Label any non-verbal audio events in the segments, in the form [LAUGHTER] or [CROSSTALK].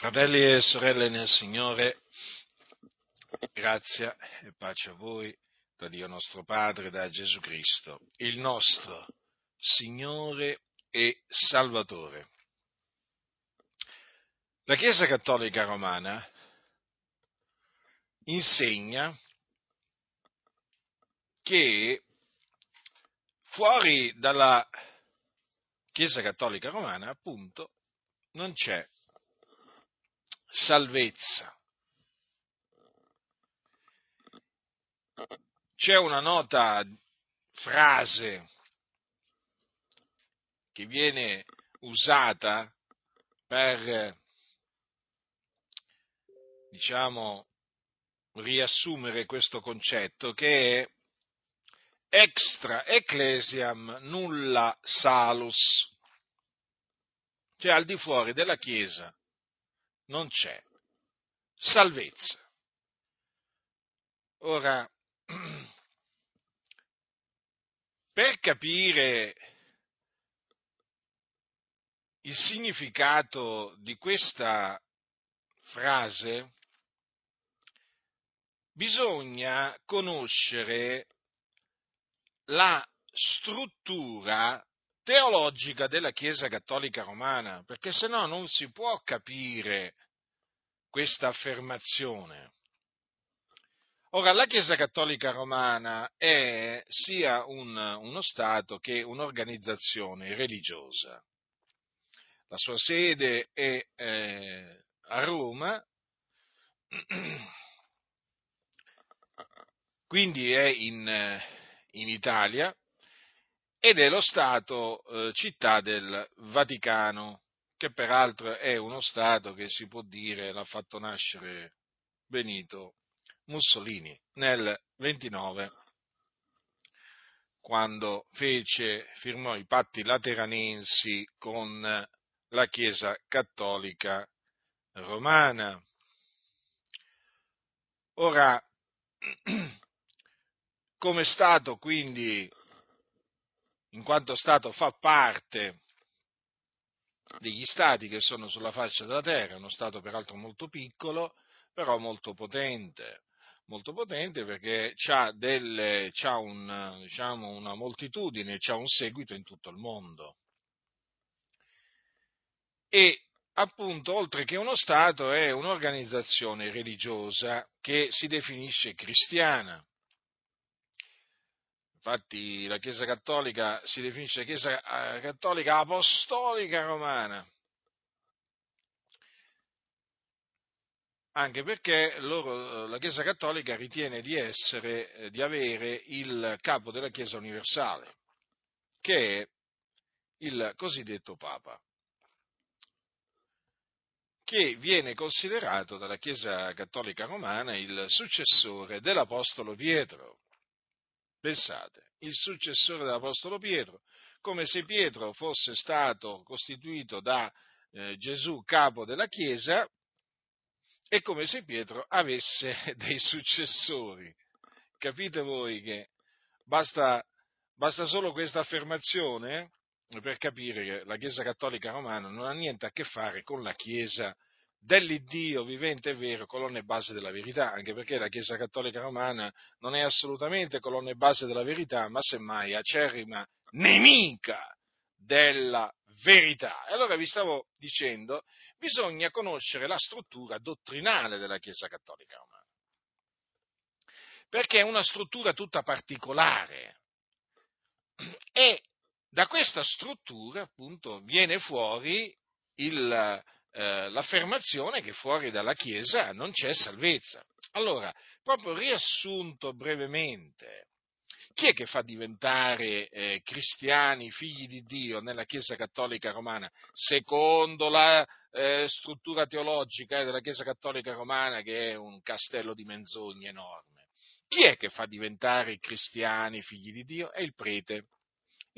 Fratelli e sorelle nel Signore, grazia e pace a voi da Dio nostro Padre, da Gesù Cristo, il nostro Signore e Salvatore. La Chiesa Cattolica Romana insegna che fuori dalla Chiesa Cattolica Romana, appunto, non c'è salvezza. C'è una nota frase che viene usata per, diciamo, riassumere questo concetto che è extra ecclesiam nulla salus, cioè al di fuori della Chiesa non c'è salvezza. Ora, [CLEARS THROAT] per capire il significato di questa frase, bisogna conoscere la struttura teologica della Chiesa Cattolica Romana, perché se no non si può capire questa affermazione. Ora, la Chiesa Cattolica Romana è sia un, uno Stato che un'organizzazione religiosa. La sua sede è eh, a Roma, [CLEARS THROAT] quindi è in, in Italia, ed è lo Stato eh, città del Vaticano, che peraltro è uno Stato che si può dire l'ha fatto nascere Benito Mussolini nel 29, quando fece, firmò i patti lateranensi con la Chiesa cattolica romana. Ora, [CLEARS THROAT] come Stato quindi in quanto Stato fa parte degli Stati che sono sulla faccia della Terra, uno Stato peraltro molto piccolo, però molto potente, molto potente perché ha, un, diciamo, una moltitudine, ha un seguito in tutto il mondo. E appunto, oltre che uno Stato, è un'organizzazione religiosa che si definisce cristiana. Infatti la Chiesa Cattolica si definisce Chiesa eh, Cattolica Apostolica Romana, anche perché loro, la Chiesa Cattolica ritiene di essere, eh, di avere il capo della Chiesa universale, che è il cosiddetto Papa, che viene considerato dalla Chiesa Cattolica Romana il successore dell'Apostolo Pietro Pensate, il successore dell'Apostolo Pietro, come se Pietro fosse stato costituito da eh, Gesù capo della Chiesa e come se Pietro avesse [LAUGHS] dei successori. Capite voi che basta, basta solo questa affermazione per capire che la Chiesa Cattolica Romana non ha niente a che fare con la Chiesa dell'Iddio vivente e vero, colonna e base della verità, anche perché la Chiesa Cattolica Romana non è assolutamente colonna e base della verità, ma semmai acerrima nemica della verità. E allora vi stavo dicendo, bisogna conoscere la struttura dottrinale della Chiesa Cattolica Romana, perché è una struttura tutta particolare e da questa struttura appunto viene fuori il, eh, l'affermazione che fuori dalla Chiesa non c'è salvezza. Allora, proprio riassunto brevemente, chi è che fa diventare eh, cristiani, figli di Dio nella Chiesa Cattolica Romana, secondo la eh, struttura teologica eh, della Chiesa Cattolica Romana, che è un castello di menzogne enorme? Chi è che fa diventare cristiani, figli di Dio? È il prete.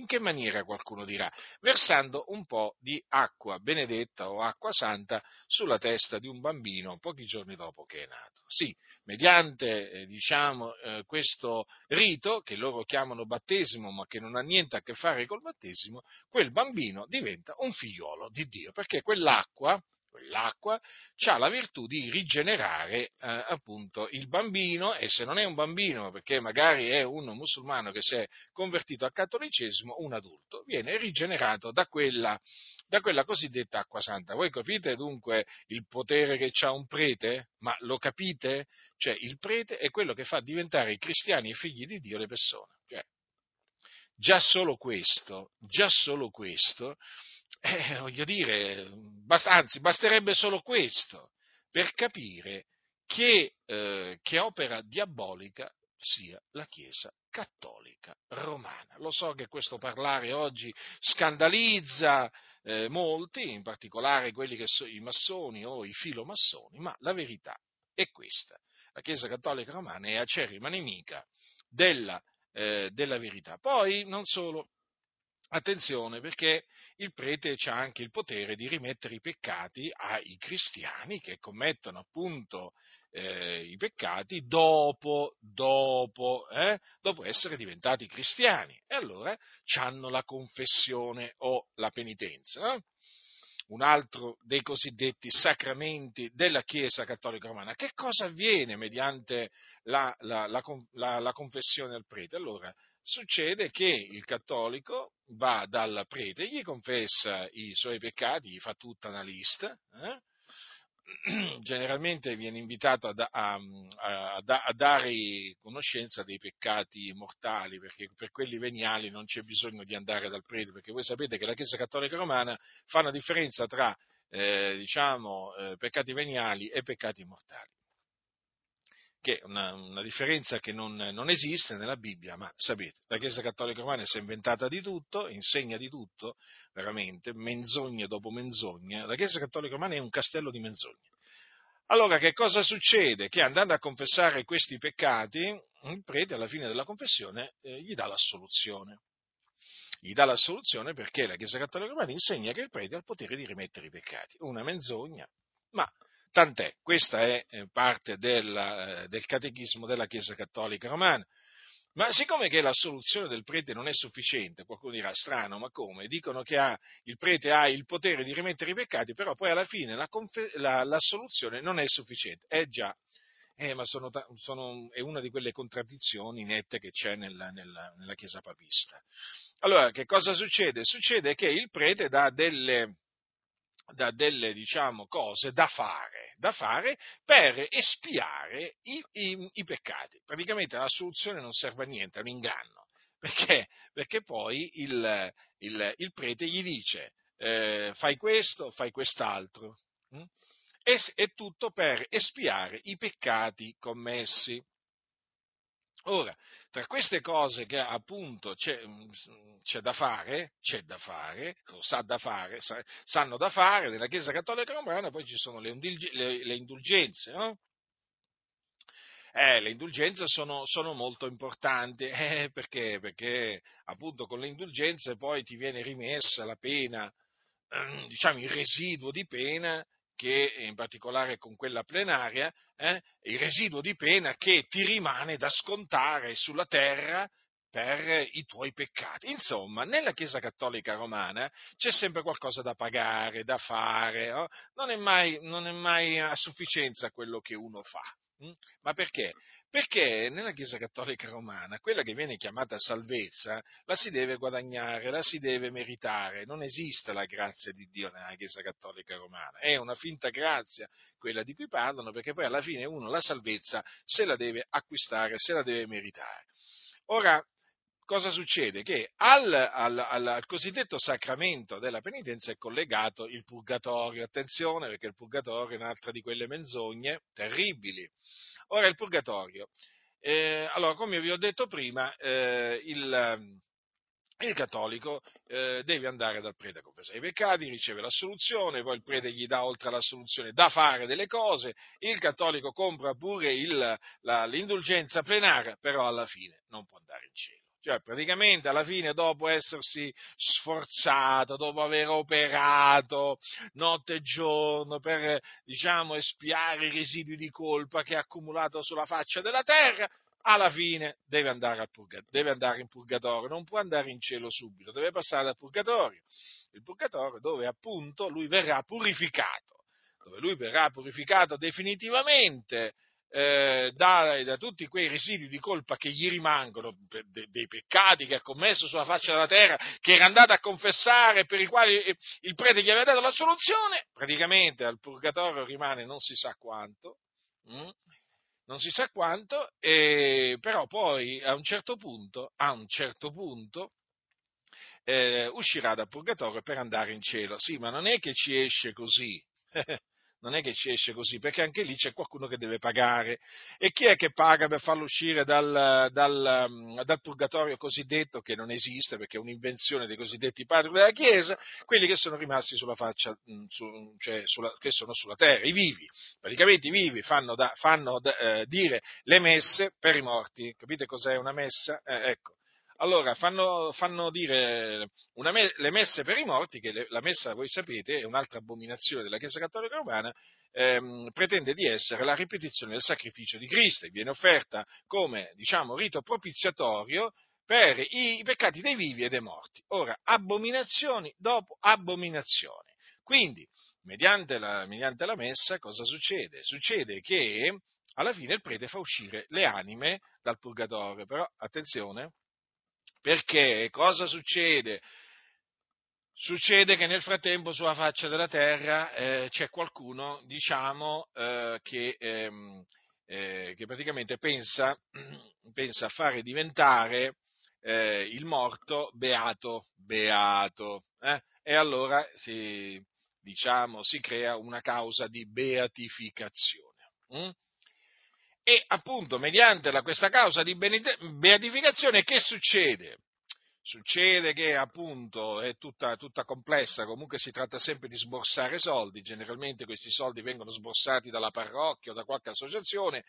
In che maniera qualcuno dirà? Versando un po' di acqua benedetta o acqua santa sulla testa di un bambino pochi giorni dopo che è nato. Sì, mediante eh, diciamo, eh, questo rito che loro chiamano battesimo, ma che non ha niente a che fare col battesimo, quel bambino diventa un figliolo di Dio, perché quell'acqua l'acqua, ha la virtù di rigenerare eh, appunto il bambino e se non è un bambino perché magari è un musulmano che si è convertito al cattolicesimo, un adulto, viene rigenerato da quella, da quella cosiddetta acqua santa. Voi capite dunque il potere che ha un prete? Ma lo capite? Cioè il prete è quello che fa diventare i cristiani e figli di Dio le persone. Cioè, già solo questo, già solo questo eh, voglio dire, bast- anzi, basterebbe solo questo per capire che, eh, che opera diabolica sia la Chiesa cattolica romana. Lo so che questo parlare oggi scandalizza eh, molti, in particolare quelli che sono i massoni o i filomassoni, ma la verità è questa. La Chiesa cattolica romana è acerrima nemica della, eh, della verità. Poi, non solo, Attenzione perché il prete ha anche il potere di rimettere i peccati ai cristiani che commettono appunto eh, i peccati dopo, dopo, eh, dopo, essere diventati cristiani. E allora hanno la confessione o la penitenza. Eh? Un altro dei cosiddetti sacramenti della Chiesa Cattolica Romana. Che cosa avviene mediante la, la, la, la confessione al prete? Allora, succede che il cattolico va dal prete, gli confessa i suoi peccati, gli fa tutta una lista, eh? [CLEARS THROAT] generalmente viene invitato a, a, a, a, dare conoscenza dei peccati mortali, perché per quelli veniali non c'è bisogno di andare dal prete, perché voi sapete che la Chiesa Cattolica Romana fa una differenza tra eh, diciamo, eh, peccati veniali e peccati mortali che è una, una, differenza che non, non, esiste nella Bibbia, ma sapete, la Chiesa Cattolica Romana si è inventata di tutto, insegna di tutto, veramente, menzogne dopo menzogne. La Chiesa Cattolica Romana è un castello di menzogne. Allora, che cosa succede? Che andando a confessare questi peccati, il prete alla fine della confessione eh, gli dà l'assoluzione. Gli dà l'assoluzione perché la Chiesa Cattolica Romana insegna che il prete ha il potere di rimettere i peccati. Una menzogna, ma Tant'è, questa è eh, parte del, eh, del catechismo della Chiesa Cattolica Romana. Ma siccome che la soluzione del prete non è sufficiente, qualcuno dirà strano, ma come? Dicono che ha, il prete ha il potere di rimettere i peccati, però poi alla fine la, la, la soluzione non è sufficiente. Eh già, eh, ma sono, sono, è una di quelle contraddizioni nette che c'è nella, nella, nella Chiesa papista. Allora, che cosa succede? Succede che il prete dà delle, da delle diciamo, cose da fare, da fare, per espiare i, i, i, peccati. Praticamente la soluzione non serve a niente, è un inganno, [LAUGHS] perché, perché poi il, il, il, prete gli dice eh, fai questo, fai quest'altro. Hm? E, è tutto per espiare i peccati commessi. Ora, tra queste cose che appunto c'è, mm, c'è, da fare, c'è da fare, sa da fare, sa, sanno da fare nella Chiesa Cattolica Romana, poi ci sono le, le, le indulgenze, no? Eh, le indulgenze sono, sono molto importanti, [LAUGHS] eh, perché? Perché appunto con le indulgenze poi ti viene rimessa la pena, ehm, diciamo il residuo di pena che in particolare con quella plenaria, eh, il residuo di pena che ti rimane da scontare sulla terra per i tuoi peccati. Insomma, nella Chiesa Cattolica Romana c'è sempre qualcosa da pagare, da fare, oh? non, è mai, non, è mai, a sufficienza quello che uno fa. Ma perché? Perché nella Chiesa Cattolica Romana quella che viene chiamata salvezza la si deve guadagnare, la si deve meritare. Non esiste la grazia di Dio nella Chiesa Cattolica Romana. È una finta grazia quella di cui parlano perché poi alla fine uno la salvezza se la deve acquistare, se la deve meritare. Ora, cosa succede? Che al, al, al, cosiddetto sacramento della penitenza è collegato il purgatorio. Attenzione, perché il purgatorio è un'altra di quelle menzogne terribili. Ora il purgatorio. Eh, allora, come vi ho detto prima, eh, il, il, cattolico eh, deve andare dal prete a confessare i peccati, riceve la soluzione, poi il prete gli dà oltre alla soluzione da fare delle cose, il cattolico compra pure il, la, l'indulgenza plenaria, però alla fine non può andare in cielo. Cioè, praticamente alla fine, dopo essersi sforzato, dopo aver operato notte e giorno per, diciamo, espiare i residui di colpa che ha accumulato sulla faccia della terra, alla fine deve andare, purga- deve andare in purgatorio, non può andare in cielo subito, deve passare dal purgatorio. Il purgatorio dove appunto lui verrà purificato dove lui verrà purificato definitivamente eh, da, da, tutti quei residui di colpa che gli rimangono, de, dei peccati che ha commesso sulla faccia della terra, che era andato a confessare, per i quali il prete gli aveva dato la soluzione, praticamente al purgatorio rimane non si sa quanto, hm? non si sa quanto, eh, però poi a un certo punto, a un certo punto, eh, uscirà dal purgatorio per andare in cielo. Sì, ma non è che ci esce così. [LAUGHS] non è che ci esce così, perché anche lì c'è qualcuno che deve pagare. E chi è che paga per farlo uscire dal, dal, mm, dal, purgatorio cosiddetto, che non esiste perché è un'invenzione dei cosiddetti padri della Chiesa? Quelli che sono rimasti sulla faccia, mm, su, cioè sulla, che sono sulla terra, i vivi. Praticamente i vivi fanno, da, fanno da, eh, dire le messe per i morti. Capite cos'è una messa? Eh, ecco. Allora, fanno, fanno dire me, le messe per i morti, che le, la messa, voi sapete, è un'altra abominazione della Chiesa Cattolica Romana, ehm, pretende di essere la ripetizione del sacrificio di Cristo e viene offerta come, diciamo, rito propiziatorio per i, i peccati dei vivi e dei morti. Ora, abominazioni dopo abominazioni. Quindi, mediante la, mediante la messa, cosa succede? Succede che alla fine il prete fa uscire le anime dal purgatorio, però attenzione, perché cosa succede? Succede che nel frattempo sulla faccia della terra eh, c'è qualcuno, diciamo, eh, che, ehm, eh, che, praticamente pensa, [CLEARS THROAT] pensa, a fare diventare eh, il morto beato, beato. Eh? E allora si, diciamo, si crea una causa di beatificazione. Hm? E appunto, mediante la, questa causa di beatificazione, che succede? Succede che appunto è tutta, tutta, complessa, comunque si tratta sempre di sborsare soldi, generalmente questi soldi vengono sborsati dalla parrocchia o da qualche associazione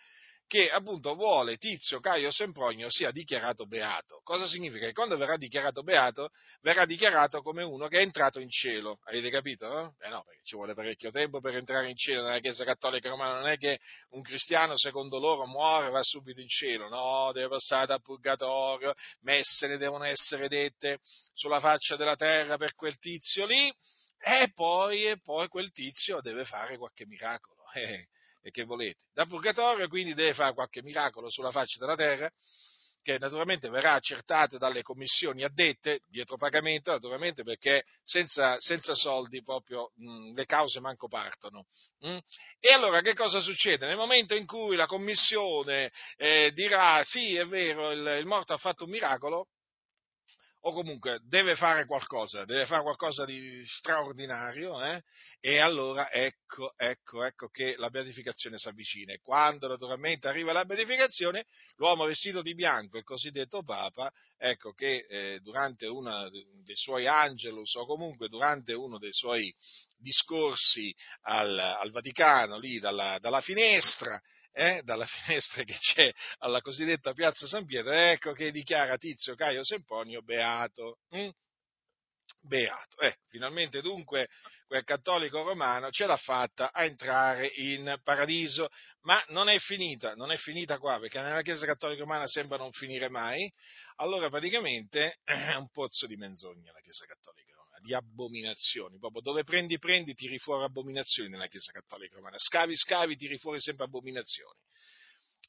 che appunto vuole Tizio Caio Sempronio sia dichiarato beato. Cosa significa? Che quando verrà dichiarato beato, verrà dichiarato come uno che è entrato in cielo. Avete capito? No? Eh no, perché ci vuole parecchio tempo per entrare in cielo nella Chiesa Cattolica Romana. Non è che un cristiano, secondo loro, muore e va subito in cielo. No, deve passare dal purgatorio, messe ne devono essere dette sulla faccia della terra per quel tizio lì. E poi, e poi quel tizio deve fare qualche miracolo. Eh, e che volete. Da purgatorio quindi deve fare qualche miracolo sulla faccia della terra, che naturalmente verrà accertato dalle commissioni addette, dietro pagamento naturalmente, perché senza, senza soldi proprio mh, le cause manco partono. Mh? E allora che cosa succede? Nel momento in cui la commissione eh, dirà sì, è vero, il, il morto ha fatto un miracolo, o comunque deve fare qualcosa, deve fare qualcosa di straordinario, eh? e allora ecco, ecco, ecco che la beatificazione si avvicina. E quando naturalmente arriva la beatificazione, l'uomo vestito di bianco, il cosiddetto Papa, ecco che eh, durante uno dei suoi angelus o comunque durante uno dei suoi discorsi al, al Vaticano, lì dalla, dalla finestra, eh, dalla [LAUGHS] finestra che c'è alla cosiddetta piazza San Pietro, ecco che dichiara Tizio Caio Semponio beato. Hm? Beato. Eh, finalmente dunque quel cattolico romano ce l'ha fatta a entrare in paradiso, ma non è finita, non è finita qua, perché nella Chiesa Cattolica Romana sembra non finire mai, allora praticamente [CLEARS THROAT] è un pozzo di menzogna la Chiesa Cattolica di abominazioni, proprio dove prendi, prendi, tiri fuori abominazioni nella Chiesa Cattolica Romana, scavi, scavi, tiri fuori sempre abominazioni.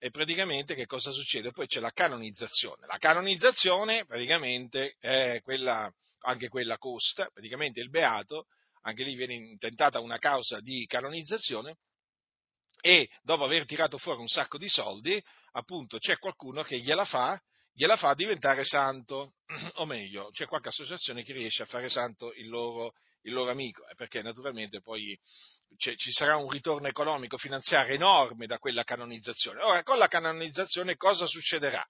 E praticamente che cosa succede? Poi c'è la canonizzazione. La canonizzazione praticamente è quella, anche quella costa, praticamente il beato, anche lì viene intentata una causa di canonizzazione e dopo aver tirato fuori un sacco di soldi, appunto c'è qualcuno che gliela fa gliela fa diventare santo, [CLEARS THROAT] o meglio, c'è qualche associazione che riesce a fare santo il loro, il loro amico, eh, perché naturalmente poi ci sarà un ritorno economico, finanziario enorme da quella canonizzazione. Ora, con la canonizzazione cosa succederà?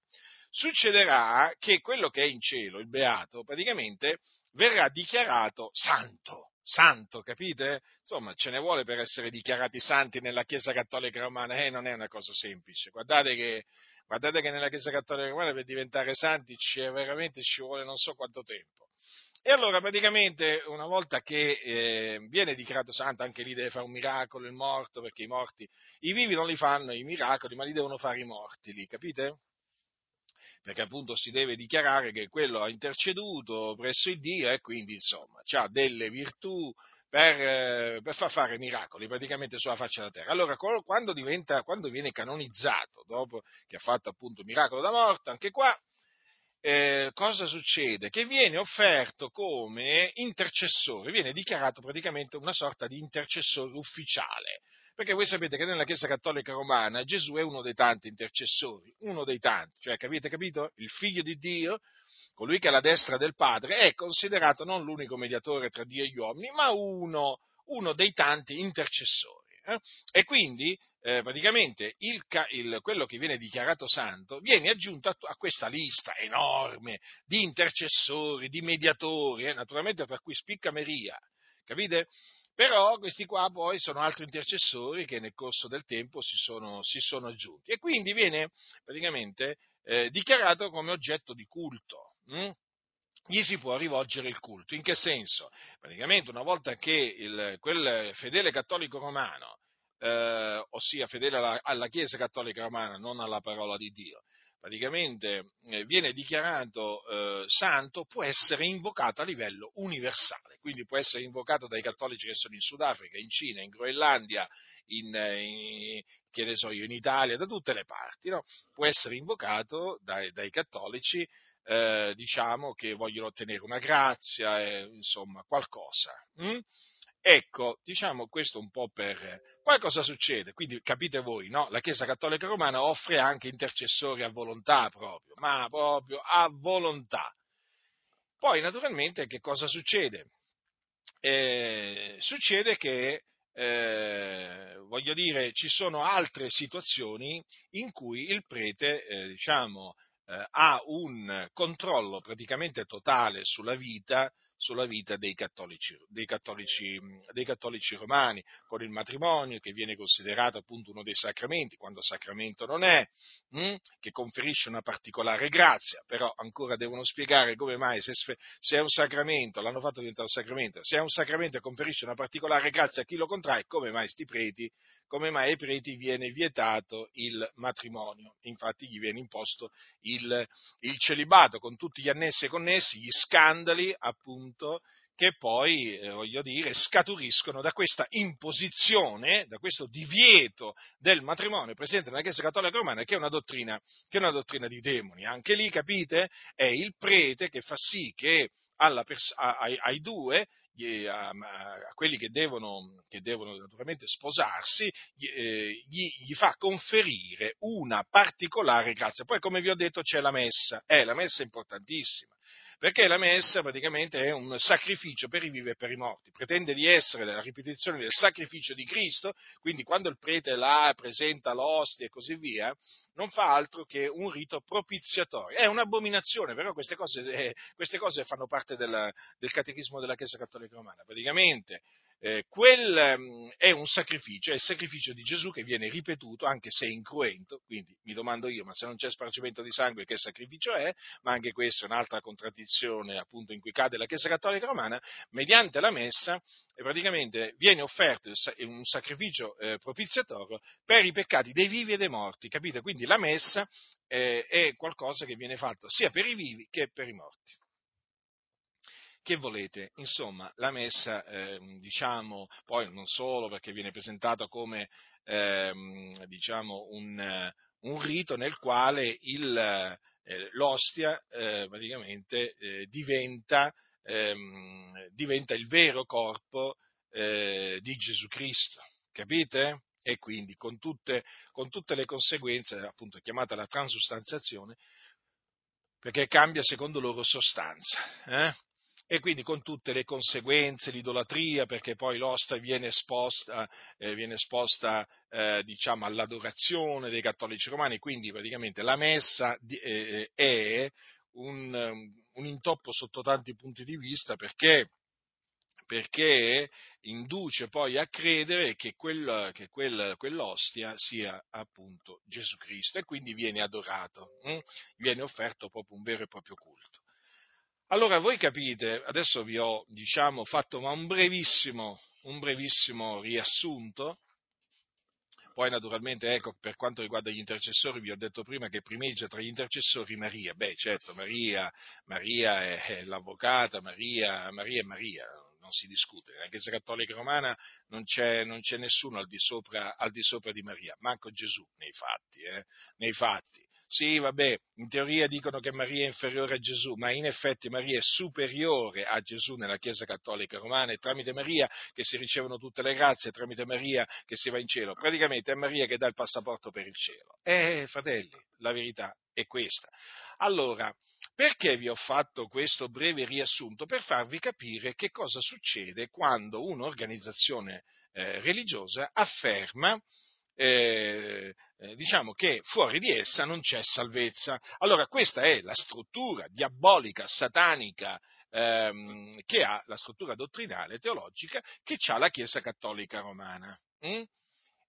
Succederà che quello che è in cielo, il beato, praticamente verrà dichiarato santo. Santo, capite? Insomma, ce ne vuole per essere dichiarati santi nella Chiesa Cattolica Romana, eh, non è una cosa semplice. Guardate che Guardate che nella Chiesa Cattolica Romana per diventare santi veramente ci vuole non so quanto tempo. E allora praticamente una volta che eh, viene dichiarato santo, anche lì deve fare un miracolo il morto, perché i morti, i vivi non li fanno i miracoli, ma li devono fare i morti lì, capite? Perché appunto si deve dichiarare che quello ha interceduto presso il Dio e quindi insomma ha delle virtù per, eh, per, far fare miracoli praticamente sulla faccia della terra. Allora, quando, diventa, quando viene canonizzato, dopo che ha fatto appunto il miracolo da morte, anche qua, eh, cosa succede? Che viene offerto come intercessore, viene dichiarato praticamente una sorta di intercessore ufficiale. Perché voi sapete che nella Chiesa Cattolica Romana Gesù è uno dei tanti intercessori, uno dei tanti, cioè avete capito? Il figlio di Dio colui che è alla destra del Padre, è considerato non l'unico mediatore tra Dio e gli uomini, ma uno, uno dei tanti intercessori. Eh? E quindi eh, praticamente il, il, quello che viene dichiarato santo viene aggiunto a, a, questa lista enorme di intercessori, di mediatori, eh? naturalmente tra cui spicca Maria, capite? Però questi qua poi sono altri intercessori che nel corso del tempo si sono, si sono aggiunti e quindi viene praticamente eh, dichiarato come oggetto di culto hm? gli si può rivolgere il culto. In che senso? Praticamente una volta che il, quel fedele cattolico romano, eh, ossia fedele alla, alla, Chiesa cattolica romana, non alla parola di Dio, praticamente eh, viene dichiarato eh, santo, può essere invocato a livello universale, quindi può essere invocato dai cattolici che sono in Sudafrica, in Cina, in Groenlandia, in, in, so io, in Italia, da tutte le parti, no? può essere invocato dai, dai cattolici eh, diciamo, che vogliono ottenere una grazia, eh, insomma, qualcosa. Hm? Ecco, diciamo questo un po' per... Poi cosa succede? Quindi capite voi, no? La Chiesa Cattolica Romana offre anche intercessori a volontà proprio, ma proprio a volontà. Poi naturalmente che cosa succede? Eh, succede che, eh, voglio dire, ci sono altre situazioni in cui il prete, eh, diciamo, eh, ha un controllo praticamente totale sulla vita sulla vita dei cattolici, dei, cattolici, dei cattolici, romani, con il matrimonio che viene considerato appunto uno dei sacramenti, quando sacramento non è, mh, hm, che conferisce una particolare grazia, però ancora devono spiegare come mai se, se, è un sacramento, l'hanno fatto diventare un sacramento, se è un sacramento e conferisce una particolare grazia a chi lo contrae, come mai sti preti, come mai ai preti viene vietato il matrimonio, infatti gli viene imposto il, il celibato con tutti gli annessi e connessi, gli scandali appunto che poi, eh, voglio dire, scaturiscono da questa imposizione, da questo divieto del matrimonio presente nella Chiesa Cattolica Romana, che è una dottrina, che è una dottrina di demoni. Anche lì, capite, è il prete che fa sì che pers- ai, ai, due a, a, quelli che devono, che devono, naturalmente sposarsi, gli, eh, gli, gli, fa conferire una particolare grazia. Poi, come vi ho detto, c'è la messa, eh, la messa è importantissima perché la messa praticamente è un sacrificio per i vivi e per i morti, pretende di essere la ripetizione del sacrificio di Cristo, quindi quando il prete la presenta l'ostia e così via, non fa altro che un rito propiziatorio. È un'abominazione, però queste cose, eh, queste cose fanno parte del, del catechismo della Chiesa Cattolica Romana. Praticamente eh, quel um, è un sacrificio, è il sacrificio di Gesù che viene ripetuto anche se incruento, quindi mi domando io, ma se non c'è spargimento di sangue che sacrificio è? Ma anche questa è un'altra contraddizione appunto in cui cade la Chiesa Cattolica Romana, mediante la messa eh, praticamente viene offerto un sacrificio eh, propiziatorio per i peccati dei vivi e dei morti, capite? Quindi la messa eh, è qualcosa che viene fatto sia per i vivi che per i morti che volete? Insomma, la messa, eh, diciamo, poi non solo perché viene presentata come, eh, diciamo, un, un, rito nel quale il, eh, l'ostia eh, praticamente eh, diventa, ehm, diventa, il vero corpo eh, di Gesù Cristo, capite? E quindi con tutte, con tutte le conseguenze, appunto chiamata la transustanziazione, perché cambia secondo loro sostanza. Eh? E quindi con tutte le conseguenze, l'idolatria, perché poi l'ostia viene esposta, eh, viene esposta eh, diciamo, all'adorazione dei cattolici romani, quindi praticamente la messa di, eh, è un, un, intoppo sotto tanti punti di vista perché, perché induce poi a credere che, quel, che quel, quell'ostia sia appunto Gesù Cristo e quindi viene adorato, hm? viene offerto proprio un vero e proprio culto. Allora voi capite, adesso vi ho diciamo, fatto un brevissimo, un brevissimo riassunto, poi naturalmente ecco, per quanto riguarda gli intercessori vi ho detto prima che primeggia tra gli intercessori Maria, beh certo Maria, Maria è, è l'avvocata, Maria, Maria è Maria, non si discute. Nella Chiesa Cattolica Romana non c'è, non c'è nessuno al di, sopra, al di, sopra, di Maria, manco Gesù nei fatti. Eh, nei fatti. Sì, vabbè, in teoria dicono che Maria è inferiore a Gesù, ma in effetti Maria è superiore a Gesù nella Chiesa Cattolica Romana e tramite Maria che si ricevono tutte le grazie, tramite Maria che si va in cielo. Praticamente è Maria che dà il passaporto per il cielo. Eh, fratelli, la verità è questa. Allora, perché vi ho fatto questo breve riassunto? Per farvi capire che cosa succede quando un'organizzazione eh, religiosa afferma eh, eh, diciamo che fuori di essa non c'è salvezza. Allora questa è la struttura diabolica, satanica, ehm, che ha la struttura dottrinale, teologica, che ha la Chiesa Cattolica Romana. Mm?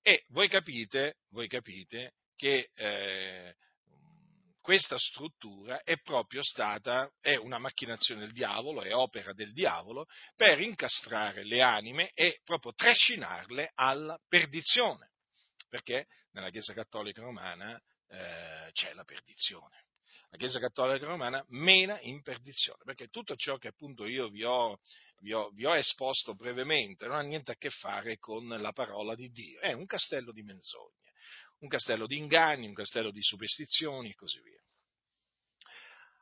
E voi capite, voi capite che eh, questa struttura è proprio stata, è una macchinazione del diavolo, è opera del diavolo, per incastrare le anime e proprio trascinarle alla perdizione perché nella Chiesa Cattolica Romana eh, c'è la perdizione. La Chiesa Cattolica Romana mena in perdizione, perché tutto ciò che appunto io vi ho, vi, ho, vi ho esposto brevemente non ha niente a che fare con la parola di Dio, è un castello di menzogne, un castello di inganni, un castello di superstizioni e così via.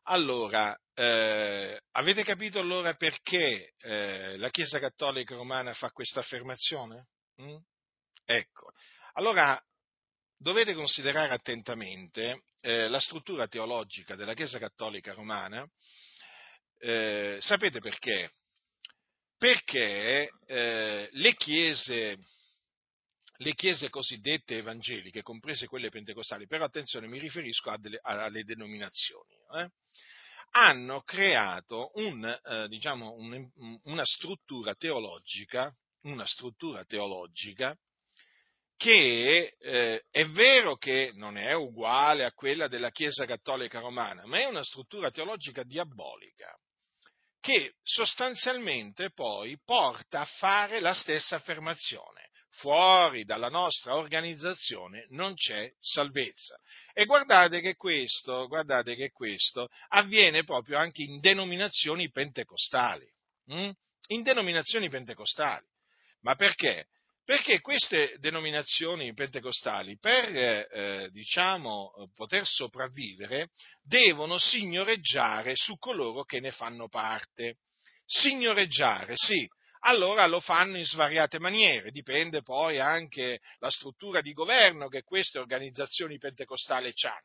Allora, eh, avete capito allora perché eh, la Chiesa Cattolica Romana fa questa affermazione? Mm? Ecco, allora, dovete considerare attentamente eh, la struttura teologica della Chiesa Cattolica Romana. Eh, sapete perché? Perché eh, le, chiese, le chiese cosiddette evangeliche, comprese quelle pentecostali, però attenzione, mi riferisco delle, alle denominazioni, eh, hanno creato un, eh, diciamo, un, una struttura teologica, una struttura teologica che eh, è vero che non è uguale a quella della Chiesa Cattolica Romana, ma è una struttura teologica diabolica, che sostanzialmente poi porta a fare la stessa affermazione. Fuori dalla nostra organizzazione non c'è salvezza. E guardate che questo, guardate che questo avviene proprio anche in denominazioni pentecostali. Hm? In denominazioni pentecostali. Ma perché? Perché queste denominazioni pentecostali, per eh, diciamo, poter sopravvivere, devono signoreggiare su coloro che ne fanno parte. Signoreggiare, sì, allora lo fanno in svariate maniere, dipende poi anche la struttura di governo che queste organizzazioni pentecostali hanno.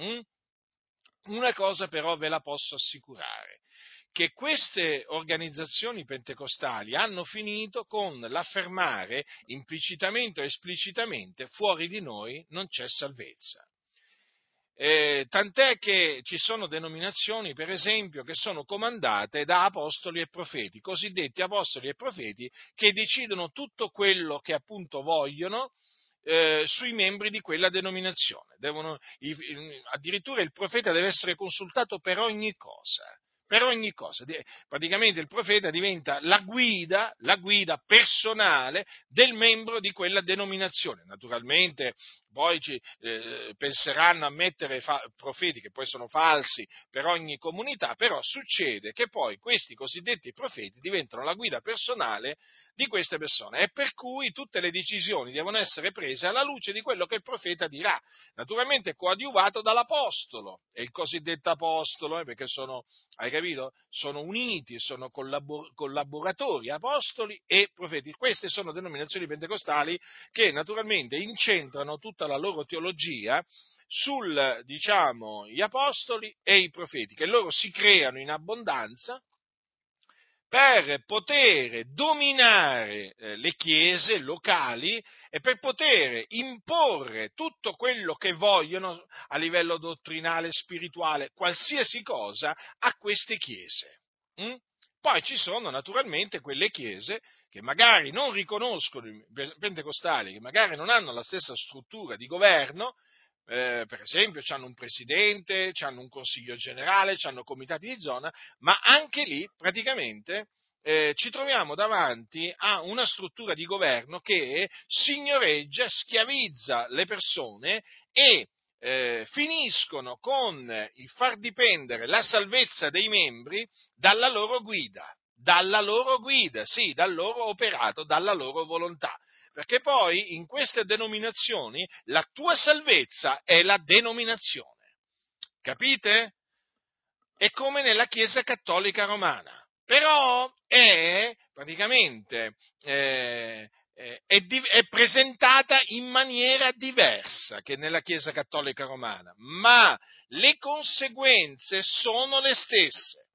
Mm? Una cosa però ve la posso assicurare, che queste organizzazioni pentecostali hanno finito con l'affermare implicitamente o esplicitamente fuori di noi non c'è salvezza. Eh, tant'è che ci sono denominazioni, per esempio, che sono comandate da apostoli e profeti, cosiddetti apostoli e profeti, che decidono tutto quello che appunto vogliono eh, sui membri di quella denominazione. Devono, addirittura il profeta deve essere consultato per ogni cosa per ogni cosa. Praticamente il profeta diventa la guida, la guida personale del membro di quella denominazione. Naturalmente poi ci, eh, penseranno a mettere fa- profeti che poi sono falsi per ogni comunità, però succede che poi questi cosiddetti profeti diventano la guida personale di queste persone e per cui tutte le decisioni devono essere prese alla luce di quello che il profeta dirà, naturalmente coadiuvato dall'apostolo, e il cosiddetto apostolo, eh, perché sono, hai capito, sono uniti, sono collabor- collaboratori, apostoli e profeti. Queste sono denominazioni pentecostali che naturalmente incentrano tutta la loro teologia sul, diciamo, gli apostoli e i profeti, che loro si creano in abbondanza per poter dominare eh, le chiese locali e per poter imporre tutto quello che vogliono a livello dottrinale, spirituale, qualsiasi cosa a queste chiese. Mm? Poi ci sono naturalmente quelle chiese che magari non riconoscono i pentecostali, che magari non hanno la stessa struttura di governo, eh, per esempio, hanno un presidente, hanno un consiglio generale, hanno comitati di zona, ma anche lì praticamente eh, ci troviamo davanti a una struttura di governo che signoreggia, schiavizza le persone e eh, finiscono con il far dipendere la salvezza dei membri dalla loro guida, dalla loro guida, sì, dal loro operato, dalla loro volontà. Perché poi in queste denominazioni la tua salvezza è la denominazione. Capite? È come nella Chiesa Cattolica Romana. Però è praticamente eh, eh, è, di, è, presentata in maniera diversa che nella Chiesa Cattolica Romana, ma le conseguenze sono le stesse.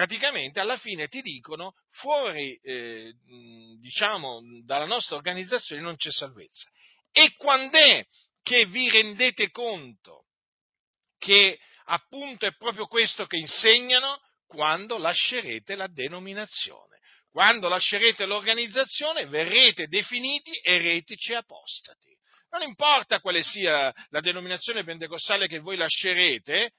Praticamente alla fine ti dicono fuori, eh, diciamo, dalla nostra organizzazione non c'è salvezza. E quando è che vi rendete conto che appunto è proprio questo che insegnano? Quando lascerete la denominazione quando lascerete l'organizzazione verrete definiti eretici apostati. Non importa quale sia la denominazione pentecostale che voi lascerete,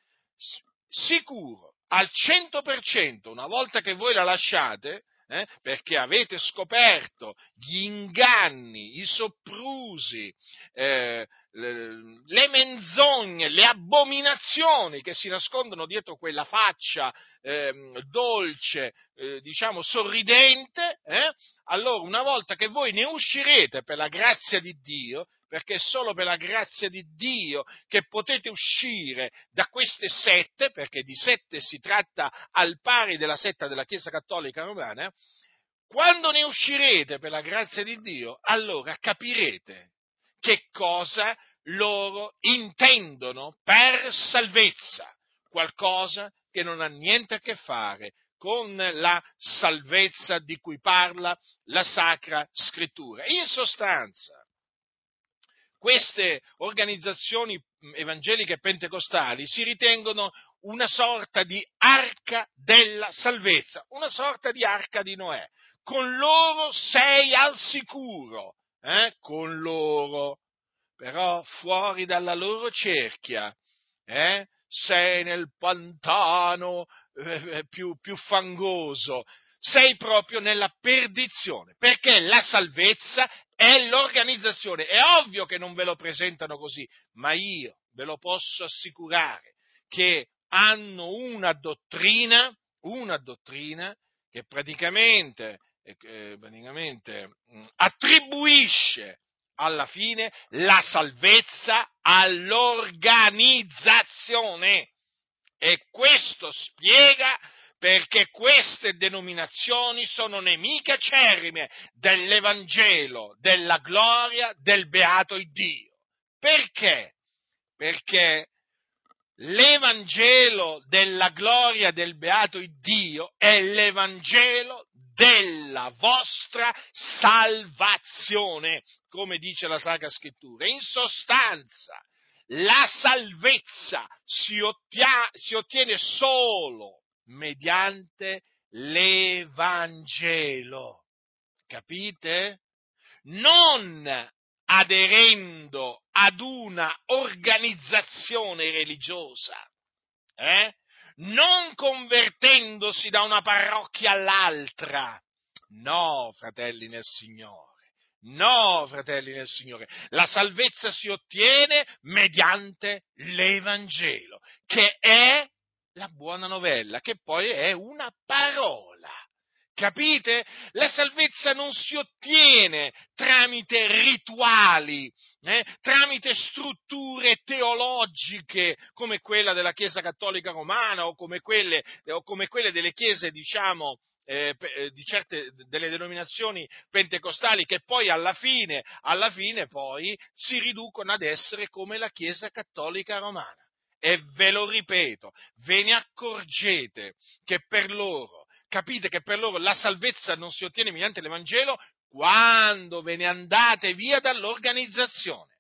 sicuro, al 100%, una volta che voi la lasciate, eh, perché avete scoperto gli inganni, i soprusi, eh, le menzogne, le abominazioni che si nascondono dietro quella faccia eh, dolce, eh, diciamo sorridente, eh, allora una volta che voi ne uscirete per la grazia di Dio, perché è solo per la grazia di Dio che potete uscire da queste sette, perché di sette si tratta al pari della setta della Chiesa Cattolica Romana, quando ne uscirete per la grazia di Dio, allora capirete che cosa loro intendono per salvezza, qualcosa che non ha niente a che fare con la salvezza di cui parla la Sacra Scrittura. In sostanza, queste organizzazioni evangeliche pentecostali si ritengono una sorta di arca della salvezza, una sorta di arca di Noè. Con loro sei al sicuro, eh? con loro, però fuori dalla loro cerchia, eh? sei nel pantano eh, eh più, più fangoso, sei proprio nella perdizione, perché la salvezza è l'organizzazione. È ovvio che non ve lo presentano così, ma io ve lo posso assicurare che hanno una dottrina, una dottrina che praticamente, eh, praticamente mh, attribuisce alla fine la salvezza all'organizzazione. E questo spiega perché queste denominazioni sono nemiche acerrime dell'Evangelo, della gloria del beato Dio. Perché? Perché l'Evangelo della gloria del beato Dio è l'Evangelo della vostra salvazione, come dice la Sacra Scrittura. In sostanza, la salvezza si, ottia, si ottiene solo mediante l'Evangelo. Capite? Non aderendo ad una organizzazione religiosa, eh? Non convertendosi da una parrocchia all'altra. No, fratelli nel Signore. No, fratelli nel Signore, la salvezza si ottiene mediante l'Evangelo, che è la buona novella, che poi è una parola. Capite? La salvezza non si ottiene tramite rituali, eh, tramite strutture teologiche come quella della Chiesa Cattolica Romana o come quelle, o come quelle delle chiese, diciamo, eh, eh di certe delle denominazioni pentecostali che poi alla fine, alla fine poi si riducono ad essere come la Chiesa Cattolica Romana. E ve lo ripeto, ve ne accorgete che per loro, capite che per loro la salvezza non si ottiene mediante l'Evangelo quando ve ne andate via dall'organizzazione.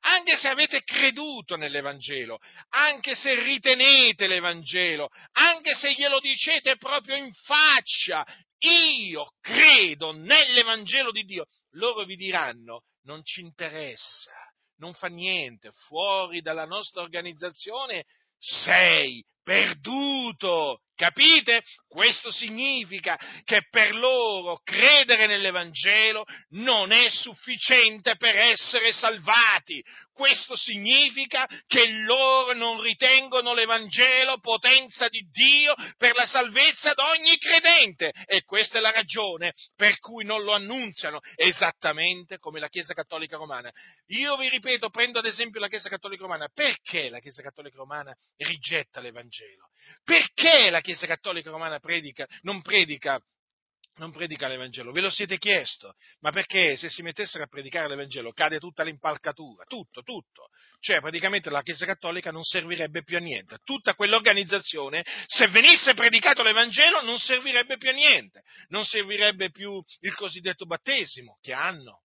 Anche se avete creduto nell'Evangelo, anche se ritenete l'Evangelo, anche se glielo dicete proprio in faccia, io credo nell'Evangelo di Dio, loro vi diranno non ci interessa non fa niente, fuori dalla nostra organizzazione sei perduto Capite? Questo significa che per loro credere nell'Evangelo non è sufficiente per essere salvati. Questo significa che loro non ritengono l'Evangelo potenza di Dio per la salvezza di ogni credente. E questa è la ragione per cui non lo annunziano, esattamente come la Chiesa Cattolica Romana. Io vi ripeto, prendo ad esempio la Chiesa Cattolica Romana. Perché la Chiesa Cattolica Romana rigetta l'Evangelo? Perché la Chiesa Cattolica Romana predica, non predica non predica l'Evangelo. Ve lo siete chiesto? Ma perché se si mettessero a predicare l'Evangelo cade tutta l'impalcatura, tutto, tutto. Cioè praticamente la Chiesa Cattolica non servirebbe più a niente. Tutta quell'organizzazione, se venisse predicato l'Evangelo, non servirebbe più a niente. Non servirebbe più il cosiddetto battesimo che hanno.